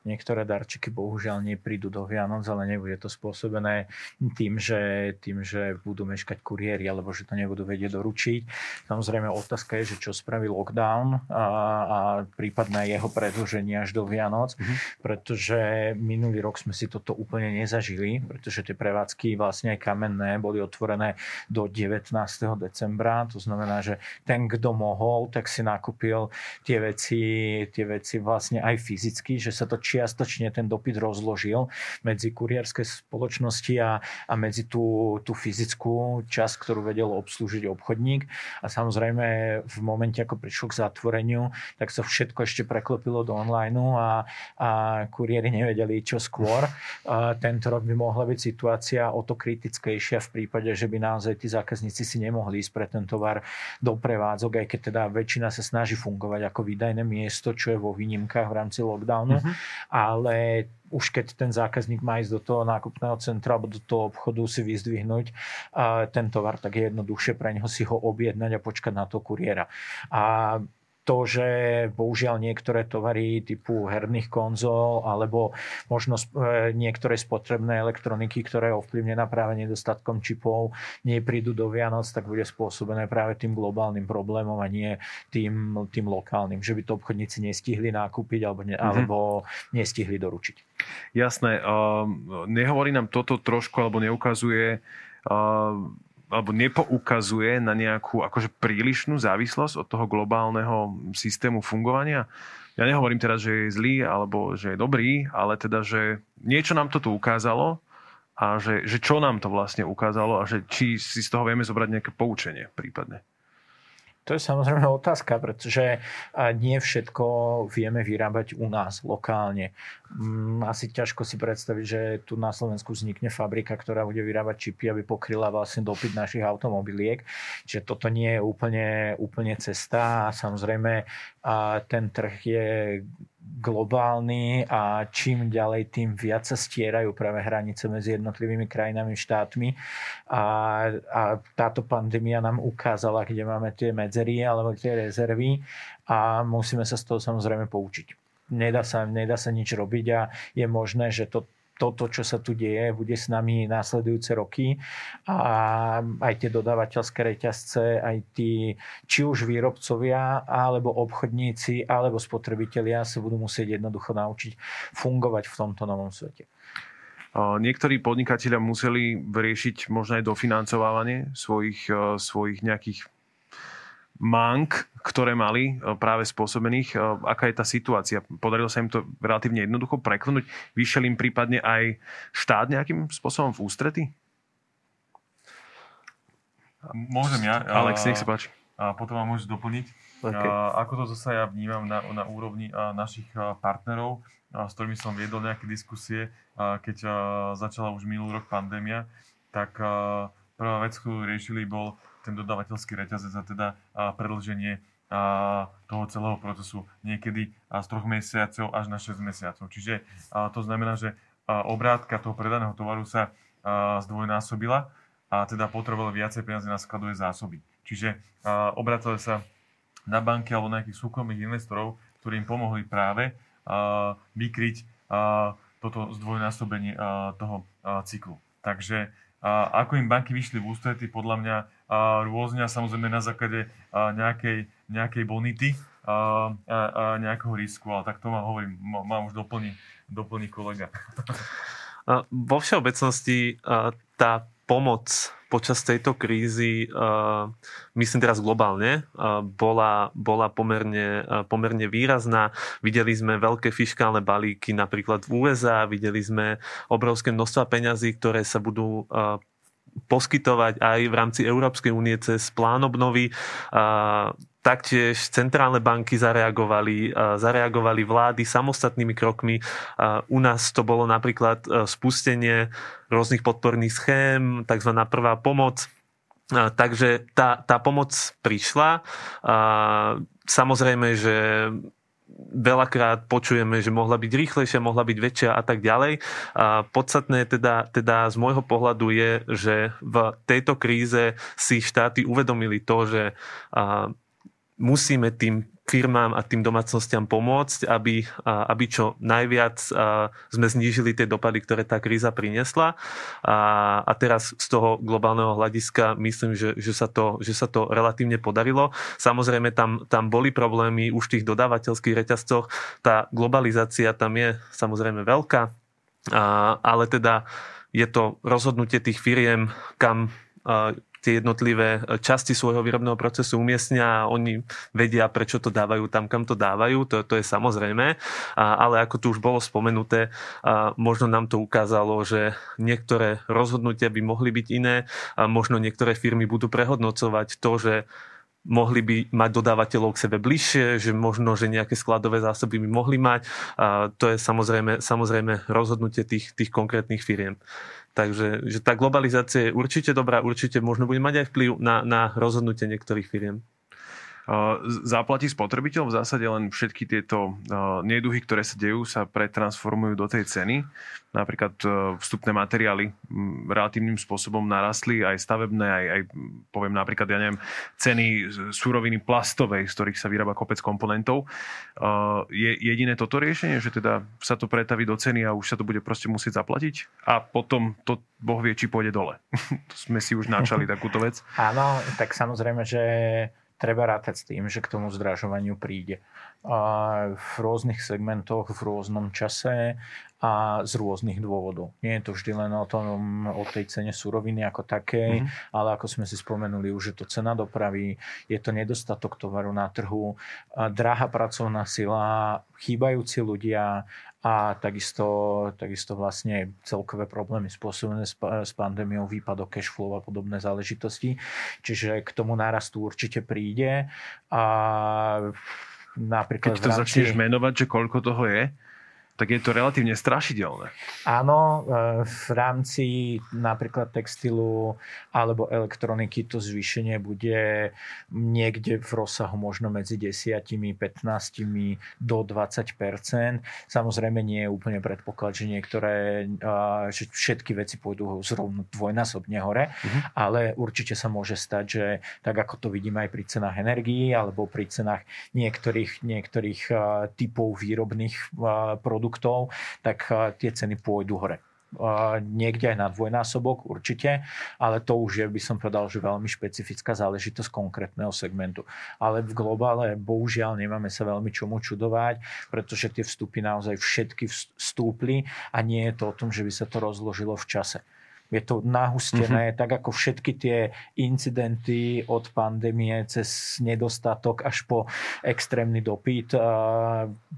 niektoré darčeky bohužiaľ neprídu do Vianoc, ale nebude to spôsobené tým, že, tým, že budú meškať kuriéri alebo že to nebudú vedieť doručiť. Samozrejme otázka je, že čo spraví lockdown a, a prípadné jeho predlženie až do Vianoc, mm-hmm. pretože minulý rok sme si toto úplne nezažili, pretože tie prevádzky vlastne aj kamenné boli otvorené do 19. decembra. To znamená, že ten, kto mohol, tak si nakúpil tie veci, tie veci vlastne aj fyzicky, že sa to čiastočne ten dopyt rozložil medzi kurierské spoločnosti a, a medzi tú, tú fyzickú časť, ktorú vedel obslúžiť obchodník. A samozrejme v momente, ako prišlo k zatvoreniu, tak sa všetko ešte preklopilo do online a, a kuriéri nevedeli čo skôr. A tento rok by mohla byť situácia o to kritickejšia v prípade, že by naozaj tí zákazníci si nemohli ísť pre ten tovar do prevádzok, aj keď teda väčšina sa snaží fungovať ako výdajné miesto, čo je vo výnimkách v rámci lockdownu. Uh-huh. Ale už keď ten zákazník má ísť do toho nákupného centra alebo do toho obchodu si vyzdvihnúť ten tovar, tak je jednoduchšie pre neho si ho objednať a počkať na to kuriéra. A to, že bohužiaľ niektoré tovary typu herných konzol alebo možno e, niektoré spotrebné elektroniky, ktoré ovplyvnená práve nedostatkom čipov, neprídu do Vianoc, tak bude spôsobené práve tým globálnym problémom a nie tým, tým lokálnym, že by to obchodníci nestihli nákupiť alebo, ne, mm-hmm. alebo nestihli doručiť. Jasné. Uh, nehovorí nám toto trošku alebo neukazuje uh, alebo nepoukazuje na nejakú akože prílišnú závislosť od toho globálneho systému fungovania. Ja nehovorím teraz, že je zlý alebo že je dobrý, ale teda, že niečo nám to tu ukázalo a že, že čo nám to vlastne ukázalo a že či si z toho vieme zobrať nejaké poučenie prípadne. To je samozrejme otázka, pretože nie všetko vieme vyrábať u nás lokálne. Mm, asi ťažko si predstaviť, že tu na Slovensku vznikne fabrika, ktorá bude vyrábať čipy, aby pokryla vlastne dopyt našich automobiliek. Čiže toto nie je úplne, úplne cesta a samozrejme ten trh je globálny a čím ďalej, tým viac sa stierajú práve hranice medzi jednotlivými krajinami, štátmi. A, a táto pandémia nám ukázala, kde máme tie medzery alebo tie rezervy a musíme sa z toho samozrejme poučiť. Nedá sa, nedá sa nič robiť a je možné, že to toto, čo sa tu deje, bude s nami následujúce roky a aj tie dodávateľské reťazce, aj tí, či už výrobcovia, alebo obchodníci, alebo spotrebitelia sa budú musieť jednoducho naučiť fungovať v tomto novom svete. Niektorí podnikatelia museli riešiť možno aj dofinancovávanie svojich, svojich nejakých mank, ktoré mali e, práve spôsobených. E, aká je tá situácia? Podarilo sa im to relatívne jednoducho preklenúť? Vyšiel im prípadne aj štát nejakým spôsobom v ústrety? Môžem ja. Alex, nech sa páči. A potom vám môžeš doplniť. Okay. Ako to zase ja vnímam na, na úrovni našich partnerov, s ktorými som viedol nejaké diskusie, keď začala už minulý rok pandémia, tak prvá vec, ktorú riešili, bol ten dodávateľský reťazec a teda predlženie toho celého procesu niekedy z troch mesiacov až na 6 mesiacov. Čiže to znamená, že obrátka toho predaného tovaru sa zdvojnásobila a teda potrebovali viacej peniazy na skladové zásoby. Čiže obracali sa na banky alebo na nejakých súkromných investorov, ktorí im pomohli práve vykryť toto zdvojnásobenie toho cyklu. Takže ako im banky vyšli v ústrety, podľa mňa rôzne, samozrejme na základe nejakej, nejakej bonity a, a nejakého risku, ale tak to ma hovorím, mám už doplní, doplní kolega. Vo všeobecnosti tá pomoc počas tejto krízy, myslím teraz globálne, bola, bola pomerne, pomerne výrazná. Videli sme veľké fiskálne balíky napríklad v USA, videli sme obrovské množstva peňazí, ktoré sa budú poskytovať aj v rámci Európskej únie cez plán obnovy. Taktiež centrálne banky zareagovali, zareagovali vlády samostatnými krokmi. U nás to bolo napríklad spustenie rôznych podporných schém, tzv. prvá pomoc. Takže tá, tá pomoc prišla. Samozrejme, že veľakrát počujeme, že mohla byť rýchlejšia, mohla byť väčšia a tak ďalej. A podstatné teda, teda z môjho pohľadu je, že v tejto kríze si štáty uvedomili to, že musíme tým firmám a tým domácnostiam pomôcť, aby, aby čo najviac sme znížili tie dopady, ktoré tá kríza priniesla. A, a teraz z toho globálneho hľadiska myslím, že, že, sa, to, že sa to relatívne podarilo. Samozrejme, tam, tam boli problémy už v tých dodávateľských reťazcoch. Tá globalizácia tam je samozrejme veľká, a, ale teda je to rozhodnutie tých firiem, kam tie jednotlivé e, časti svojho výrobného procesu umiestnia a oni vedia, prečo to dávajú tam, kam to dávajú, to, to je samozrejme, a, ale ako tu už bolo spomenuté, a možno nám to ukázalo, že niektoré rozhodnutia by mohli byť iné, a možno niektoré firmy budú prehodnocovať to, že mohli by mať dodávateľov k sebe bližšie, že možno, že nejaké skladové zásoby by mohli mať. A to je samozrejme, samozrejme rozhodnutie tých, tých konkrétnych firiem. Takže že tá globalizácia je určite dobrá, určite možno bude mať aj vplyv na, na rozhodnutie niektorých firiem. Zaplatí spotrebiteľ v zásade len všetky tieto neduhy, ktoré sa dejú, sa pretransformujú do tej ceny. Napríklad vstupné materiály relatívnym spôsobom narastli, aj stavebné, aj, aj poviem napríklad, ja neviem, ceny súroviny plastovej, z ktorých sa vyrába kopec komponentov. Je jediné toto riešenie, že teda sa to pretaví do ceny a už sa to bude proste musieť zaplatiť? A potom to Boh vie, či pôjde dole. <laughs> to sme si už načali takúto vec. Áno, tak samozrejme, že treba rátať s tým, že k tomu zdražovaniu príde. V rôznych segmentoch, v rôznom čase a z rôznych dôvodov. Nie je to vždy len o, tom, o tej cene suroviny ako takej, mm-hmm. ale ako sme si spomenuli, už je to cena dopravy, je to nedostatok tovaru na trhu, drahá pracovná sila, chýbajúci ľudia a takisto, takisto vlastne celkové problémy spôsobené s, s pandémiou, výpadok cash flow a podobné záležitosti. Čiže k tomu nárastu určite príde. A napríklad Keď to rámci... začneš menovať, že koľko toho je, tak je to relatívne strašidelné. Áno, e, v rámci napríklad textilu alebo elektroniky to zvýšenie bude niekde v rozsahu možno medzi 10, 15 do 20 Samozrejme nie je úplne predpoklad, že niektoré, že všetky veci pôjdu zrovna dvojnásobne hore, uh-huh. ale určite sa môže stať, že tak ako to vidíme aj pri cenách energií alebo pri cenách niektorých, niektorých typov výrobných produktov, produktov, tak eh, tie ceny pôjdu hore. Uh, niekde aj na dvojnásobok určite, ale to už je, by som povedal, že veľmi špecifická záležitosť konkrétneho segmentu. Ale v globále bohužiaľ nemáme sa veľmi čomu čudovať, pretože tie vstupy naozaj všetky vstúpli a nie je to o tom, že by sa to rozložilo v čase. Je to nahustené, mm-hmm. tak ako všetky tie incidenty od pandémie cez nedostatok až po extrémny dopyt,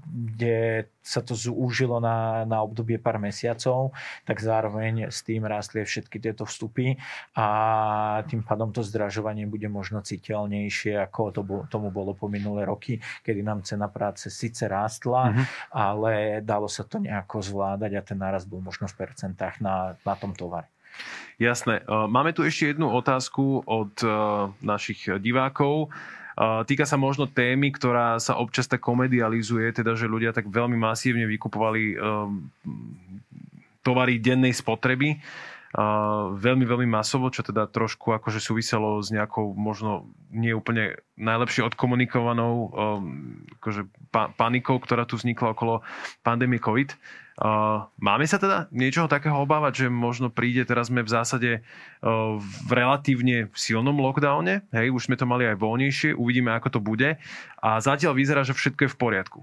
kde sa to zúžilo na, na obdobie pár mesiacov, tak zároveň s tým rástli všetky tieto vstupy a tým pádom to zdražovanie bude možno citeľnejšie, ako to, tomu bolo po minulé roky, kedy nám cena práce síce rástla, mm-hmm. ale dalo sa to nejako zvládať a ten nárast bol možno v percentách na, na tom tovare. Jasné. E, máme tu ešte jednu otázku od e, našich divákov. E, týka sa možno témy, ktorá sa občas tak komedializuje, teda že ľudia tak veľmi masívne vykupovali tovary dennej spotreby veľmi, veľmi masovo, čo teda trošku akože súviselo s nejakou možno nie úplne najlepšie odkomunikovanou um, akože pa- panikou, ktorá tu vznikla okolo pandémie COVID. Máme sa teda niečoho takého obávať, že možno príde, teraz sme v zásade uh, v relatívne silnom lockdowne, hej, už sme to mali aj voľnejšie, uvidíme, ako to bude a zatiaľ vyzerá, že všetko je v poriadku.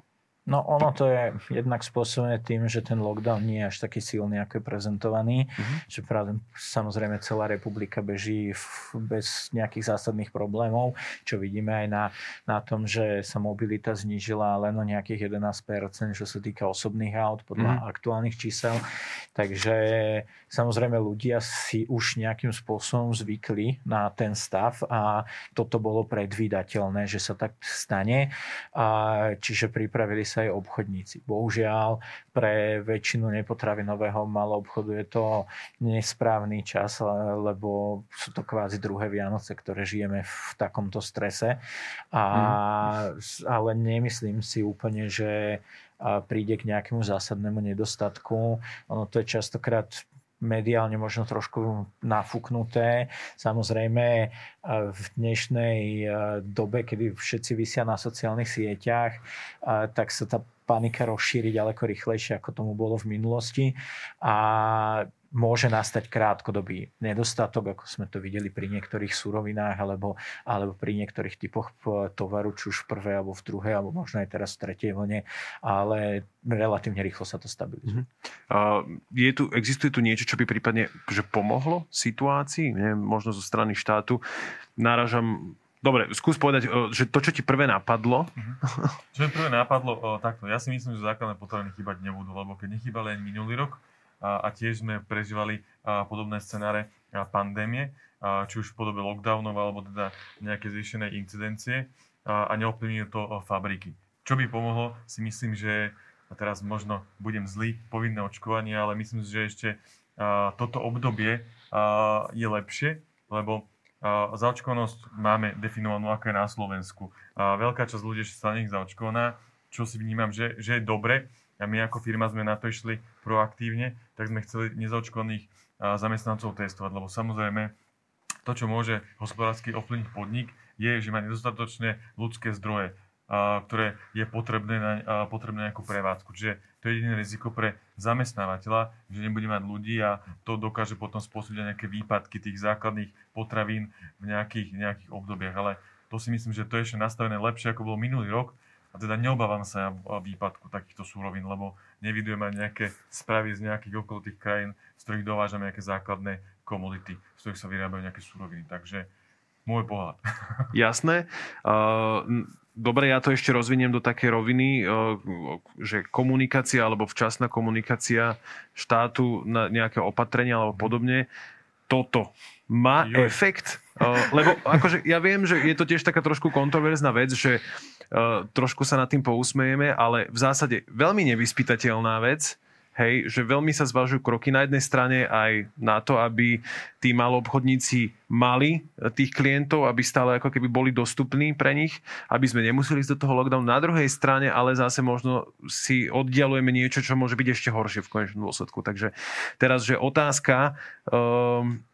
No ono to je jednak spôsobené tým, že ten lockdown nie je až taký silný, ako je prezentovaný. Mm-hmm. Že práve, samozrejme celá republika beží v, bez nejakých zásadných problémov, čo vidíme aj na, na tom, že sa mobilita znížila len o nejakých 11%, čo sa týka osobných aut podľa mm-hmm. aktuálnych čísel. Takže samozrejme ľudia si už nejakým spôsobom zvykli na ten stav a toto bolo predvídateľné, že sa tak stane. A, čiže pripravili sa aj obchodníci. Bohužiaľ, pre väčšinu nepotravinového malou obchodu je to nesprávny čas, lebo sú to kvázi druhé Vianoce, ktoré žijeme v takomto strese. A, mm. Ale nemyslím si úplne, že príde k nejakému zásadnému nedostatku. Ono to je častokrát mediálne možno trošku nafúknuté. Samozrejme v dnešnej dobe, kedy všetci vysia na sociálnych sieťach, tak sa tá panika rozšíri ďaleko rýchlejšie, ako tomu bolo v minulosti. A môže nastať krátkodobý nedostatok, ako sme to videli pri niektorých surovinách alebo, alebo pri niektorých typoch tovaru, či už v prvej alebo v druhej, alebo možno aj teraz v tretej vlne, ale relatívne rýchlo sa to stabilizuje. Uh-huh. Uh, je tu, existuje tu niečo, čo by prípadne že pomohlo situácii, neviem, možno zo strany štátu? Náražam Dobre, skús povedať, že to, čo ti prvé napadlo. Uh-huh. <laughs> Čo mi prvé napadlo, o, takto. Ja si myslím, že základné potraviny chýbať nebudú, lebo keď nechýbali aj minulý rok, a, tiež sme prežívali podobné scenáre pandémie, či už v podobe lockdownov alebo teda nejaké zvýšené incidencie a, neovplyvnilo to fabriky. Čo by pomohlo, si myslím, že a teraz možno budem zlý, povinné očkovanie, ale myslím si, že ešte toto obdobie je lepšie, lebo zaočkovanosť máme definovanú, ako je na Slovensku. Veľká časť ľudí sa nech zaočkovaná, čo si vnímam, že, že je dobre. A my ako firma sme na to išli proaktívne, tak sme chceli nezaočkovaných zamestnancov testovať, lebo samozrejme to, čo môže hospodársky ovplyvniť podnik, je, že má nedostatočné ľudské zdroje, ktoré je potrebné na, potrebné nejakú prevádzku. Čiže to je jediné riziko pre zamestnávateľa, že nebude mať ľudí a to dokáže potom spôsobiť nejaké výpadky tých základných potravín v nejakých, nejakých obdobiach. Ale to si myslím, že to je ešte nastavené lepšie, ako bolo minulý rok. A teda neobávam sa výpadku takýchto súrovín, lebo nevidujeme nejaké správy z nejakých okolitých krajín, z ktorých dovážame nejaké základné komodity, z ktorých sa vyrábajú nejaké súroviny. Takže môj pohľad. <laughs> Jasné. Uh, dobre, ja to ešte rozviniem do také roviny, uh, že komunikácia alebo včasná komunikácia štátu na nejaké opatrenia alebo podobne, toto má Joj. efekt? Uh, lebo akože ja viem, že je to tiež taká trošku kontroverzná vec, že uh, trošku sa nad tým pousmejeme, ale v zásade veľmi nevyspytateľná vec, Hej, že veľmi sa zvažujú kroky na jednej strane aj na to, aby tí maloobchodníci mali tých klientov, aby stále ako keby boli dostupní pre nich, aby sme nemuseli ísť do toho lockdownu. Na druhej strane, ale zase možno si oddialujeme niečo, čo môže byť ešte horšie v konečnom dôsledku. Takže teraz, že otázka, um,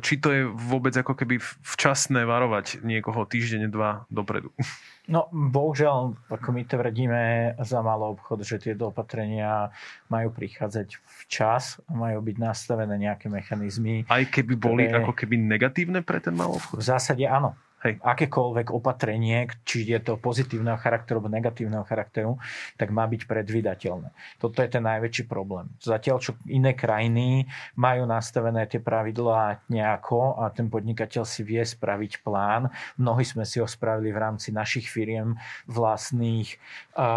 či to je vôbec ako keby včasné varovať niekoho týždeň, dva dopredu. <laughs> No, bohužiaľ, ako my tvrdíme za malý obchod, že tieto opatrenia majú prichádzať včas a majú byť nastavené nejaké mechanizmy. Aj keby boli ktoré... ako keby negatívne pre ten malý obchod? V zásade áno. Hej. akékoľvek opatrenie, či je to pozitívneho charakteru alebo negatívneho charakteru, tak má byť predvydateľné. Toto je ten najväčší problém. Zatiaľ, čo iné krajiny majú nastavené tie pravidlá nejako a ten podnikateľ si vie spraviť plán. Mnohí sme si ho spravili v rámci našich firiem vlastných a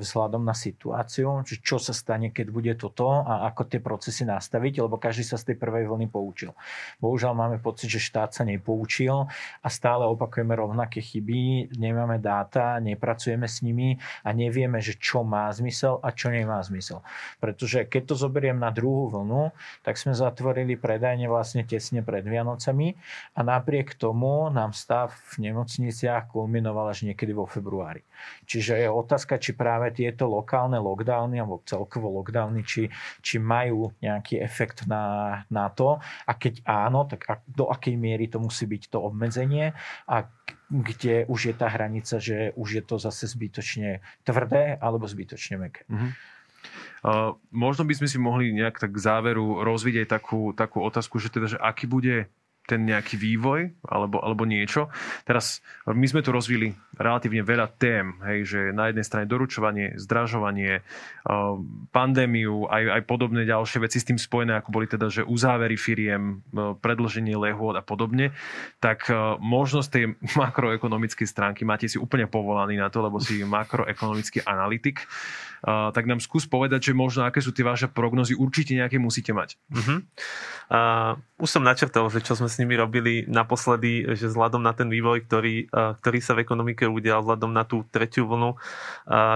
vzhľadom na situáciu, či čo sa stane, keď bude toto a ako tie procesy nastaviť, lebo každý sa z tej prvej vlny poučil. Bohužiaľ máme pocit, že štát sa nepoučil a stále opakujeme rovnaké chyby, nemáme dáta, nepracujeme s nimi a nevieme, že čo má zmysel a čo nemá zmysel. Pretože keď to zoberiem na druhú vlnu, tak sme zatvorili predajne vlastne tesne pred Vianocami a napriek tomu nám stav v nemocniciach kulminoval až niekedy vo februári. Čiže je otázka, či práve tieto lokálne lockdowny alebo celkovo lockdowny, či, či majú nejaký efekt na, na to a keď áno, tak do akej miery to musí byť to obmedzenie a kde už je tá hranica, že už je to zase zbytočne tvrdé alebo zbytočne meké. Mm-hmm. Uh, možno by sme si mohli nejak tak k záveru rozviť aj takú, takú otázku, že teda, že aký bude ten nejaký vývoj alebo, alebo niečo. Teraz my sme tu rozvili relatívne veľa tém, hej, že na jednej strane doručovanie, zdražovanie, pandémiu, aj, aj podobné ďalšie veci s tým spojené, ako boli teda, že uzávery firiem, predlženie lehôd a podobne, tak možnosť tej <laughs> makroekonomickej stránky máte si úplne povolaný na to, lebo si makroekonomický analytik, tak nám skús povedať, že možno aké sú tie vaše prognozy, určite nejaké musíte mať. Uh-huh. Uh, už som načrtol, že čo sme s nimi robili naposledy, že vzhľadom na ten vývoj, ktorý, ktorý sa v ekonomike udial, vzhľadom na tú tretiu vlnu,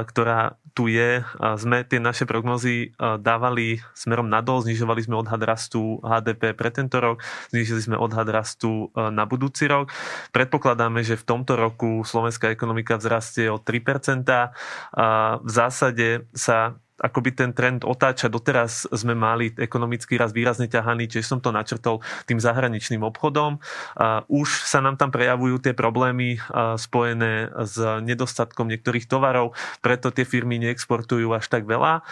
ktorá tu je, sme tie naše prognozy dávali smerom nadol, znižovali sme odhad rastu HDP pre tento rok, znižili sme odhad rastu na budúci rok. Predpokladáme, že v tomto roku slovenská ekonomika vzrastie o 3%. Uh, v zásade sa akoby ten trend otáča. Doteraz sme mali ekonomický raz výrazne ťahaný, čiže som to načrtol tým zahraničným obchodom. Už sa nám tam prejavujú tie problémy spojené s nedostatkom niektorých tovarov, preto tie firmy neexportujú až tak veľa.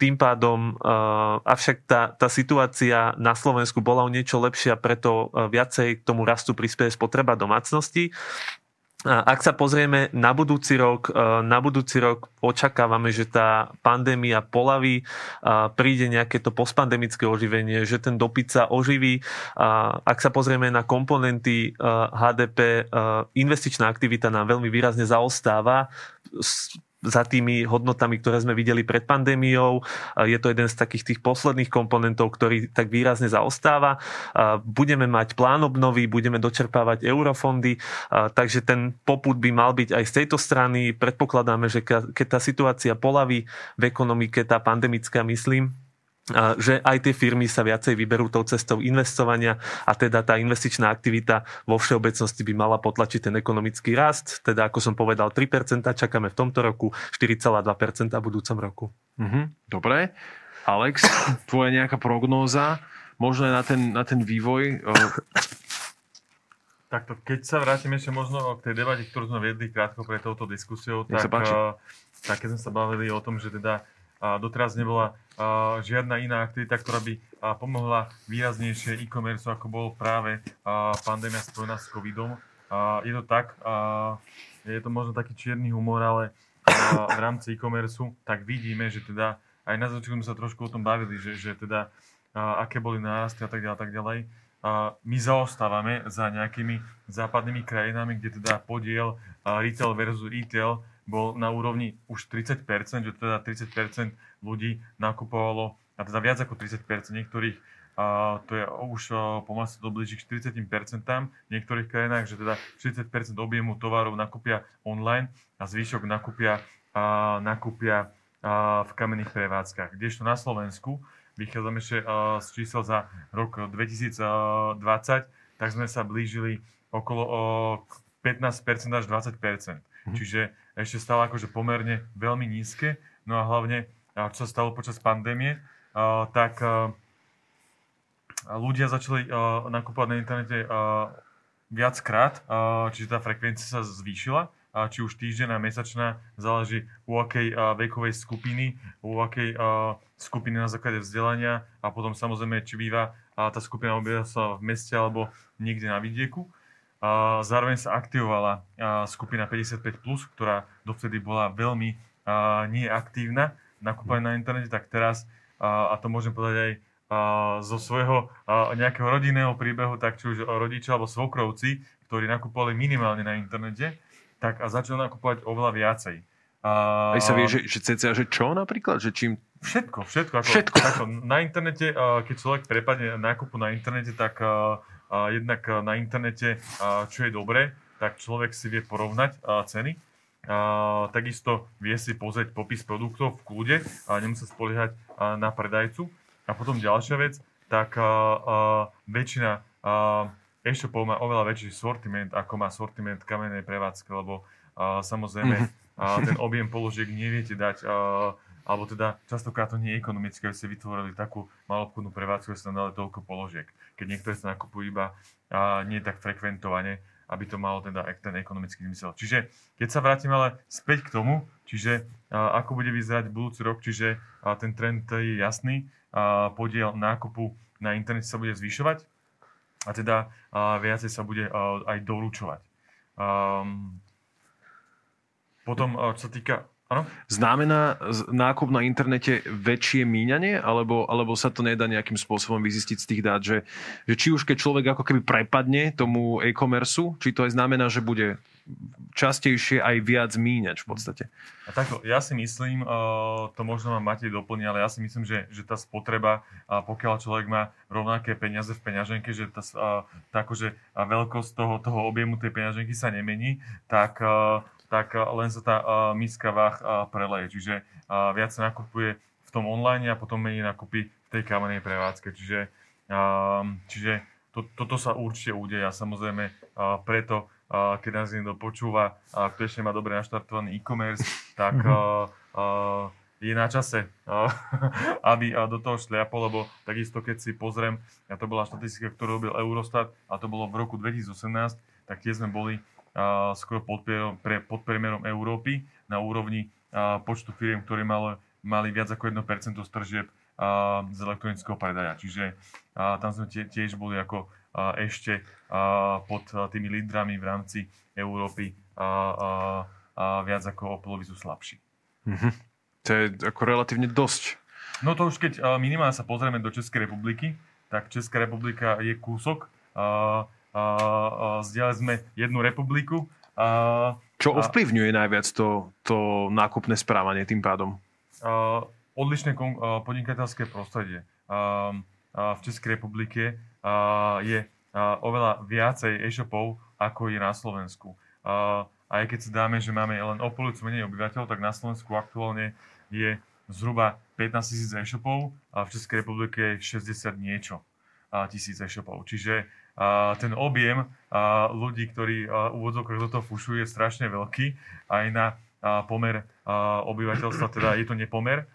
Tým pádom, avšak tá, tá situácia na Slovensku bola o niečo lepšia, preto viacej k tomu rastu prispieje spotreba domácnosti. Ak sa pozrieme na budúci rok, e, na budúci rok očakávame, že tá pandémia polaví, príde nejaké to postpandemické oživenie, že ten dopyt sa oživí. Ak sa pozrieme na komponenty e, HDP, e, investičná aktivita nám veľmi výrazne zaostáva za tými hodnotami, ktoré sme videli pred pandémiou. Je to jeden z takých tých posledných komponentov, ktorý tak výrazne zaostáva. Budeme mať plán obnovy, budeme dočerpávať eurofondy, takže ten poput by mal byť aj z tejto strany. Predpokladáme, že keď tá situácia polaví v ekonomike, tá pandemická, myslím, že aj tie firmy sa viacej vyberú tou cestou investovania a teda tá investičná aktivita vo všeobecnosti by mala potlačiť ten ekonomický rast. Teda ako som povedal 3%, čakáme v tomto roku 4,2% v budúcom roku. Mhm, dobre. Alex, tvoja nejaká prognóza, možno na ten, na ten vývoj? Takto, keď sa vrátim ešte možno k tej debate, ktorú sme viedli krátko pre touto diskusiou, Nech tak, tak keď sme sa bavili o tom, že teda doteraz nebola žiadna iná aktivita, ktorá by pomohla výraznejšie e-commerce, ako bol práve pandémia spojená s covidom. Je to tak, je to možno taký čierny humor, ale v rámci e-commerce tak vidíme, že teda aj na začiatku sme sa trošku o tom bavili, že, že teda aké boli nárasty a tak ďalej, a tak ďalej. My zaostávame za nejakými západnými krajinami, kde teda podiel retail versus retail bol na úrovni už 30%, že teda 30% ľudí nakupovalo, a teda viac ako 30%, niektorých a to je už pomaly sa doblíži k 40%, v niektorých krajinách, že teda 40% objemu tovarov nakúpia online a zvyšok nakúpia, a, nakúpia a, v kamenných prevádzkach. Kdežto na Slovensku, vychádzame ešte z čísel za rok 2020, tak sme sa blížili okolo o, 15% až 20%. Mm. Čiže ešte stále akože pomerne veľmi nízke. No a hlavne, čo sa stalo počas pandémie, tak ľudia začali nakupovať na internete viackrát, čiže tá frekvencia sa zvýšila, či už týždenná, mesačná, záleží u akej vekovej skupiny, u akej skupiny na základe vzdelania a potom samozrejme, či býva tá skupina obyvateľstva v meste alebo niekde na vidieku. Zároveň sa aktivovala skupina 55+, ktorá dovtedy bola veľmi neaktívna na na internete, tak teraz, a to môžem povedať aj zo svojho nejakého rodinného príbehu, tak či už rodičia alebo svokrovci, ktorí nakupovali minimálne na internete, tak a začali nakupovať oveľa viacej. Aj sa vie, že, že cca, že čo napríklad? Že čím... Všetko, všetko. Ako, všetko. Ako, na internete, keď človek prepadne nákupu na internete, tak jednak na internete, a čo je dobré, tak človek si vie porovnať a ceny. Takisto vie si pozrieť popis produktov v kľude a nemusí spoliehať a, na predajcu. A potom ďalšia vec, tak väčšina e-shopov má oveľa väčší sortiment, ako má sortiment kamennej prevádzky, lebo samozrejme mhm. ten objem položiek neviete dať alebo teda častokrát to nie je ekonomické, aby ste vytvorili takú malobchodnú prevádzku, že sa dali toľko položiek. Keď niektoré sa nakupujú iba a nie tak frekventovane, aby to malo teda ten ekonomický zmysel. Čiže keď sa vrátim ale späť k tomu, čiže a, ako bude vyzerať budúci rok, čiže a, ten trend je jasný, a, podiel nákupu na internete sa bude zvyšovať a teda a, viacej sa bude a, aj doručovať. Um, potom, čo sa týka Ano? Znamená nákup na internete väčšie míňanie, alebo, alebo sa to nedá nejakým spôsobom vyzistiť z tých dát, že, že či už keď človek ako keby prepadne tomu e-commerce, či to aj znamená, že bude častejšie aj viac míňať v podstate. A takto, ja si myslím, to možno ma Matej doplní, ale ja si myslím, že, že tá spotreba, pokiaľ človek má rovnaké peniaze v peňaženke, že tá, tá akože veľkosť toho, toho objemu tej peňaženky sa nemení, tak tak eh, len sa tá uh, miska váh uh, preleje. Čiže viac sa nakupuje v tom online a potom menej nakupy v tej kamenej prevádzke. Čiže, uh, čiže to, toto sa určite udeje a samozrejme preto, keď nás niekto počúva, uh, kto ešte má dobre naštartovaný e-commerce, tak uh, je na čase, <laughs> aby do toho šliapol, lebo takisto keď si pozriem, a to bola štatistika, ktorú robil Eurostat a to bolo v roku 2018, tak tie sme boli skoro pod, pre, pod priemerom Európy na úrovni počtu firiem, ktoré mali, mali viac ako 1% stržieb z elektronického predaja. Čiže tam sme tie, tiež boli ako ešte pod tými lídrami v rámci Európy viac ako o polovicu slabší. Mm-hmm. To je ako relatívne dosť. No to už keď minimálne sa pozrieme do Českej republiky, tak Česká republika je kúsok zdieľali sme jednu republiku. Čo ovplyvňuje najviac to, to nákupné správanie tým pádom? Odlišné podnikateľské prostredie. V Českej republike je oveľa viacej e-shopov, ako je na Slovensku. A, aj keď si dáme, že máme len o polovicu menej obyvateľov, tak na Slovensku aktuálne je zhruba 15 tisíc e-shopov a v Českej republike je 60 niečo tisíc e-shopov. Čiže ten objem ľudí, ktorí úvodzovkách do toho fušujú, je strašne veľký. Aj na pomer obyvateľstva, teda je to nepomer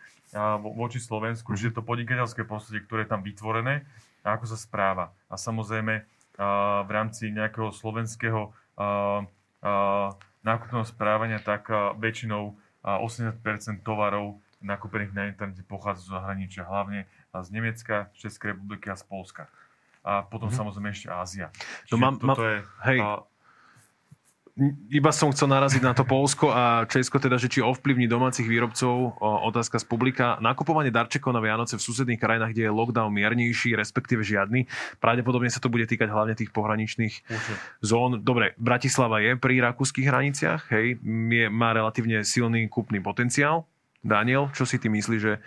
voči Slovensku, že to podnikateľské prostredie, ktoré je tam vytvorené a ako sa správa. A samozrejme v rámci nejakého slovenského nákupného správania, tak väčšinou 80% tovarov nakúpených na internete pochádza zo zahraničia, hlavne z Nemecka, z Českej republiky a z Polska. A potom mm-hmm. samozrejme ešte Ázia. no mám, mám, je, hej, a, iba som chcel naraziť na to Polsko a Česko, teda, že či ovplyvní domácich výrobcov, otázka z publika. Nakupovanie darčekov na Vianoce v susedných krajinách, kde je lockdown miernejší, respektíve žiadny. Pravdepodobne sa to bude týkať hlavne tých pohraničných Určite. zón. Dobre, Bratislava je pri rakúskych hraniciach, hej, je, má relatívne silný kúpny potenciál. Daniel, čo si ty myslíš, že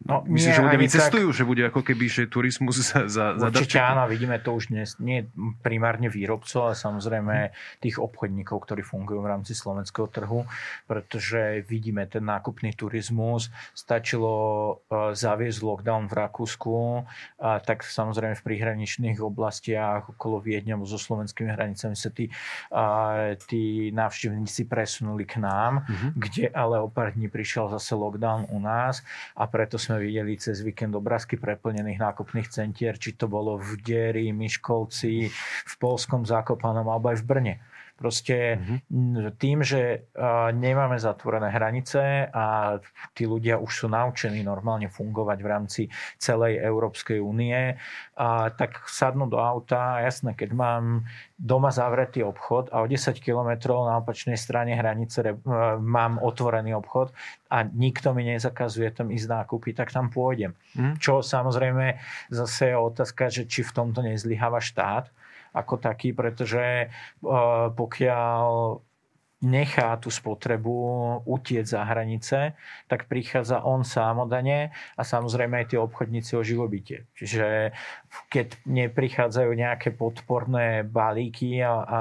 No, Myslíš, že ľudia vycestujú, tak... že bude ako keby že turizmus za, <laughs> za, za Určite áno, vidíme to už dnes, nie primárne výrobcov, ale samozrejme tých obchodníkov, ktorí fungujú v rámci slovenského trhu, pretože vidíme ten nákupný turizmus. Stačilo uh, zaviesť lockdown v Rakúsku, a tak samozrejme v prihraničných oblastiach okolo Viedňa so slovenskými hranicami sa tí, uh, tí návštevníci presunuli k nám, uh-huh. kde ale o pár dní prišiel zase lockdown u nás a preto sme videli cez víkend obrázky preplnených nákupných centier, či to bolo v Dieri, Miškovci, v Polskom Zákopanom alebo aj v Brne. Proste mm-hmm. tým, že nemáme zatvorené hranice a tí ľudia už sú naučení normálne fungovať v rámci celej Európskej únie, tak sadnú do auta jasné, keď mám doma zavretý obchod a o 10 kilometrov na opačnej strane hranice mám otvorený obchod a nikto mi nezakazuje tam ísť nákupy, tak tam pôjdem. Mm. Čo samozrejme zase je otázka, že či v tomto nezlyháva štát, ako taký, pretože eh, pokiaľ nechá tú spotrebu utiec za hranice, tak prichádza on sámodane a samozrejme aj tie obchodníci o živobytie. Čiže keď neprichádzajú nejaké podporné balíky, a, a,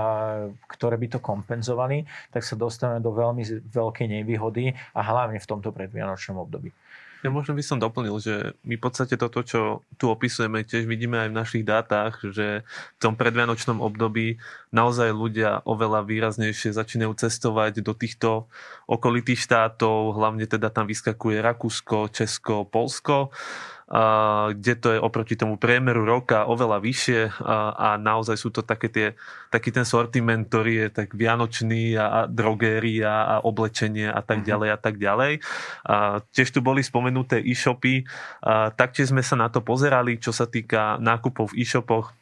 ktoré by to kompenzovali, tak sa dostaneme do veľmi veľkej nevýhody a hlavne v tomto predvianočnom období. Ja možno by som doplnil, že my v podstate toto, čo tu opisujeme, tiež vidíme aj v našich dátach, že v tom predvianočnom období naozaj ľudia oveľa výraznejšie začínajú cestovať do týchto okolitých štátov, hlavne teda tam vyskakuje Rakúsko, Česko, Polsko kde to je oproti tomu priemeru roka oveľa vyššie a, naozaj sú to také tie, taký ten sortiment, ktorý je tak vianočný a, a drogéria a oblečenie a tak mhm. ďalej a tak ďalej. A tiež tu boli spomenuté e-shopy, a taktiež sme sa na to pozerali, čo sa týka nákupov v e-shopoch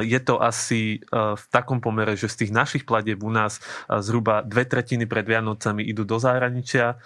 je to asi v takom pomere, že z tých našich platieb u nás zhruba dve tretiny pred Vianocami idú do zahraničia,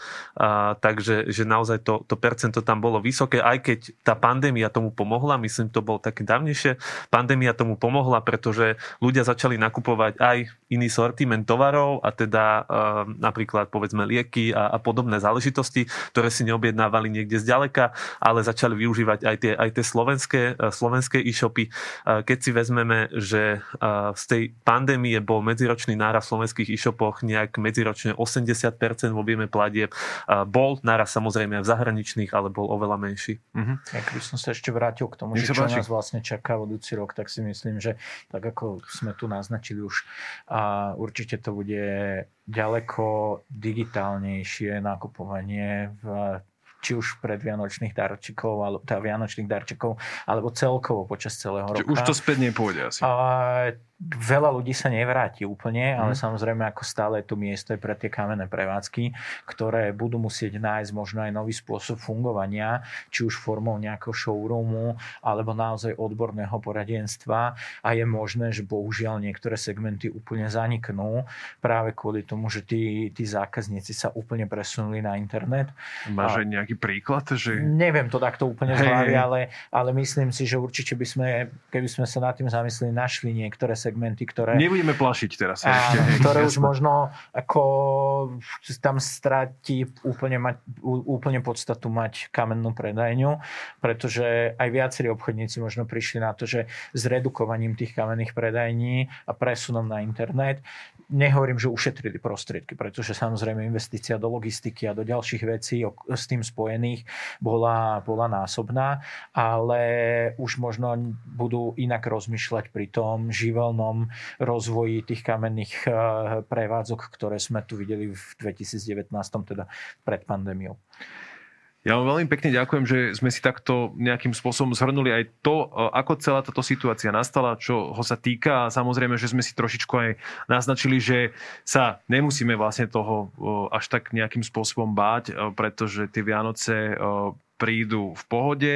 takže že naozaj to, to percento tam bolo vysoké, aj keď tá pandémia tomu pomohla, myslím, to bolo také dávnejšie, pandémia tomu pomohla, pretože ľudia začali nakupovať aj iný sortiment tovarov a teda napríklad povedzme lieky a, a podobné záležitosti, ktoré si neobjednávali niekde zďaleka, ale začali využívať aj tie, aj tie slovenské, slovenské e-shopy. Keď si vezmeme, že z tej pandémie bol medziročný náraz v slovenských e-shopoch nejak medziročne 80% v objeme platieb, bol náraz samozrejme aj v zahraničných, ale bol oveľa menší. Mm-hmm. Ak by som sa ešte vrátil k tomu, že čo nás vlastne čaká budúci rok, tak si myslím, že tak ako sme tu naznačili už, a určite to bude ďaleko digitálnejšie nakupovanie v či už predvianočných darčekov, alebo teda vianočných darčekov, alebo celkovo počas celého roka. Už to späť nepôjde asi. A, veľa ľudí sa nevráti úplne, ale mm. samozrejme ako stále to miesto je pre tie kamenné prevádzky, ktoré budú musieť nájsť možno aj nový spôsob fungovania, či už formou nejakého showroomu, alebo naozaj odborného poradenstva a je možné, že bohužiaľ niektoré segmenty úplne zaniknú práve kvôli tomu, že tí, tí zákazníci sa úplne presunuli na internet. Máš aj nejaký nejaký príklad? Že... Neviem to takto úplne z hlavy, ale, ale myslím si, že určite by sme, keby sme sa nad tým zamysleli, našli niektoré segmenty, ktoré... Nebudeme plašiť teraz. A, ešte, ktoré už možno ako tam stratí úplne, mať, úplne podstatu mať kamennú predajňu, pretože aj viacerí obchodníci možno prišli na to, že s redukovaním tých kamenných predajní a presunom na internet nehovorím, že ušetrili prostriedky, pretože samozrejme investícia do logistiky a do ďalších vecí s tým spojených bola, bola násobná, ale už možno budú inak rozmýšľať pri tom živelnom rozvoji tých kamenných eh, prevádzok, ktoré sme tu videli v 2019, teda pred pandémiou. Ja vám veľmi pekne ďakujem, že sme si takto nejakým spôsobom zhrnuli aj to, e, ako celá táto situácia nastala, čo ho sa týka. A samozrejme, že sme si trošičku aj naznačili, že sa nemusíme vlastne toho e, až tak nejakým spôsobom báť, e, pretože tie Vianoce prídu v pohode.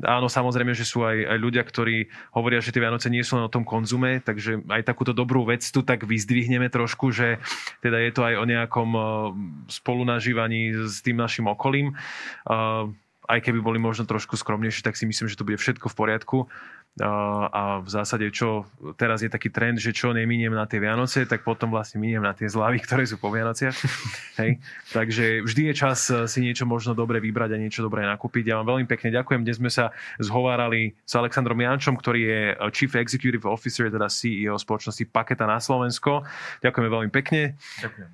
Áno, samozrejme, že sú aj, aj ľudia, ktorí hovoria, že tie Vianoce nie sú len o tom konzume, takže aj takúto dobrú vec tu tak vyzdvihneme trošku, že teda je to aj o nejakom uh, spolunažívaní s tým našim okolím. Uh, aj keby boli možno trošku skromnejšie, tak si myslím, že to bude všetko v poriadku a v zásade čo teraz je taký trend, že čo neminiem na tie Vianoce, tak potom vlastne miniem na tie zlavy, <laughs> ktoré sú po Vianociach. Hej. Takže vždy je čas eh, si niečo možno dobre vybrať a niečo dobre nakúpiť. Ja vám veľmi pekne ďakujem. Dnes sme sa zhovárali s Alexandrom Jančom, ktorý je eh, Chief Executive Officer, teda CEO spoločnosti Paketa na Slovensko. Ďakujeme veľmi pekne. Ďakujem.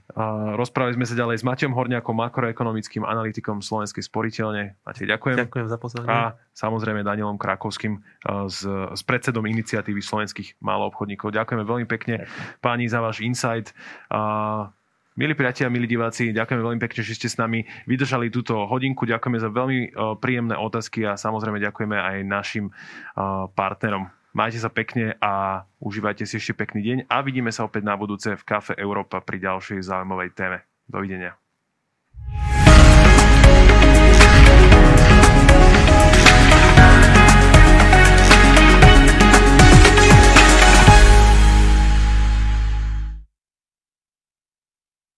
Rozprávali sme sa ďalej s Maťom Horňakom, makroekonomickým analytikom Slovenskej sporiteľne. Matej, ďakujem. Ďakujem za pozornosť. A samozrejme Danielom Krakovským z eh, s predsedom iniciatívy slovenských maloobchodníkov. Ďakujeme veľmi pekne páni za váš insight. Milí priatelia, milí diváci, ďakujeme veľmi pekne, že ste s nami vydržali túto hodinku. Ďakujeme za veľmi príjemné otázky a samozrejme ďakujeme aj našim partnerom. Majte sa pekne a užívajte si ešte pekný deň a vidíme sa opäť na budúce v Kafe Európa pri ďalšej zaujímavej téme. Dovidenia.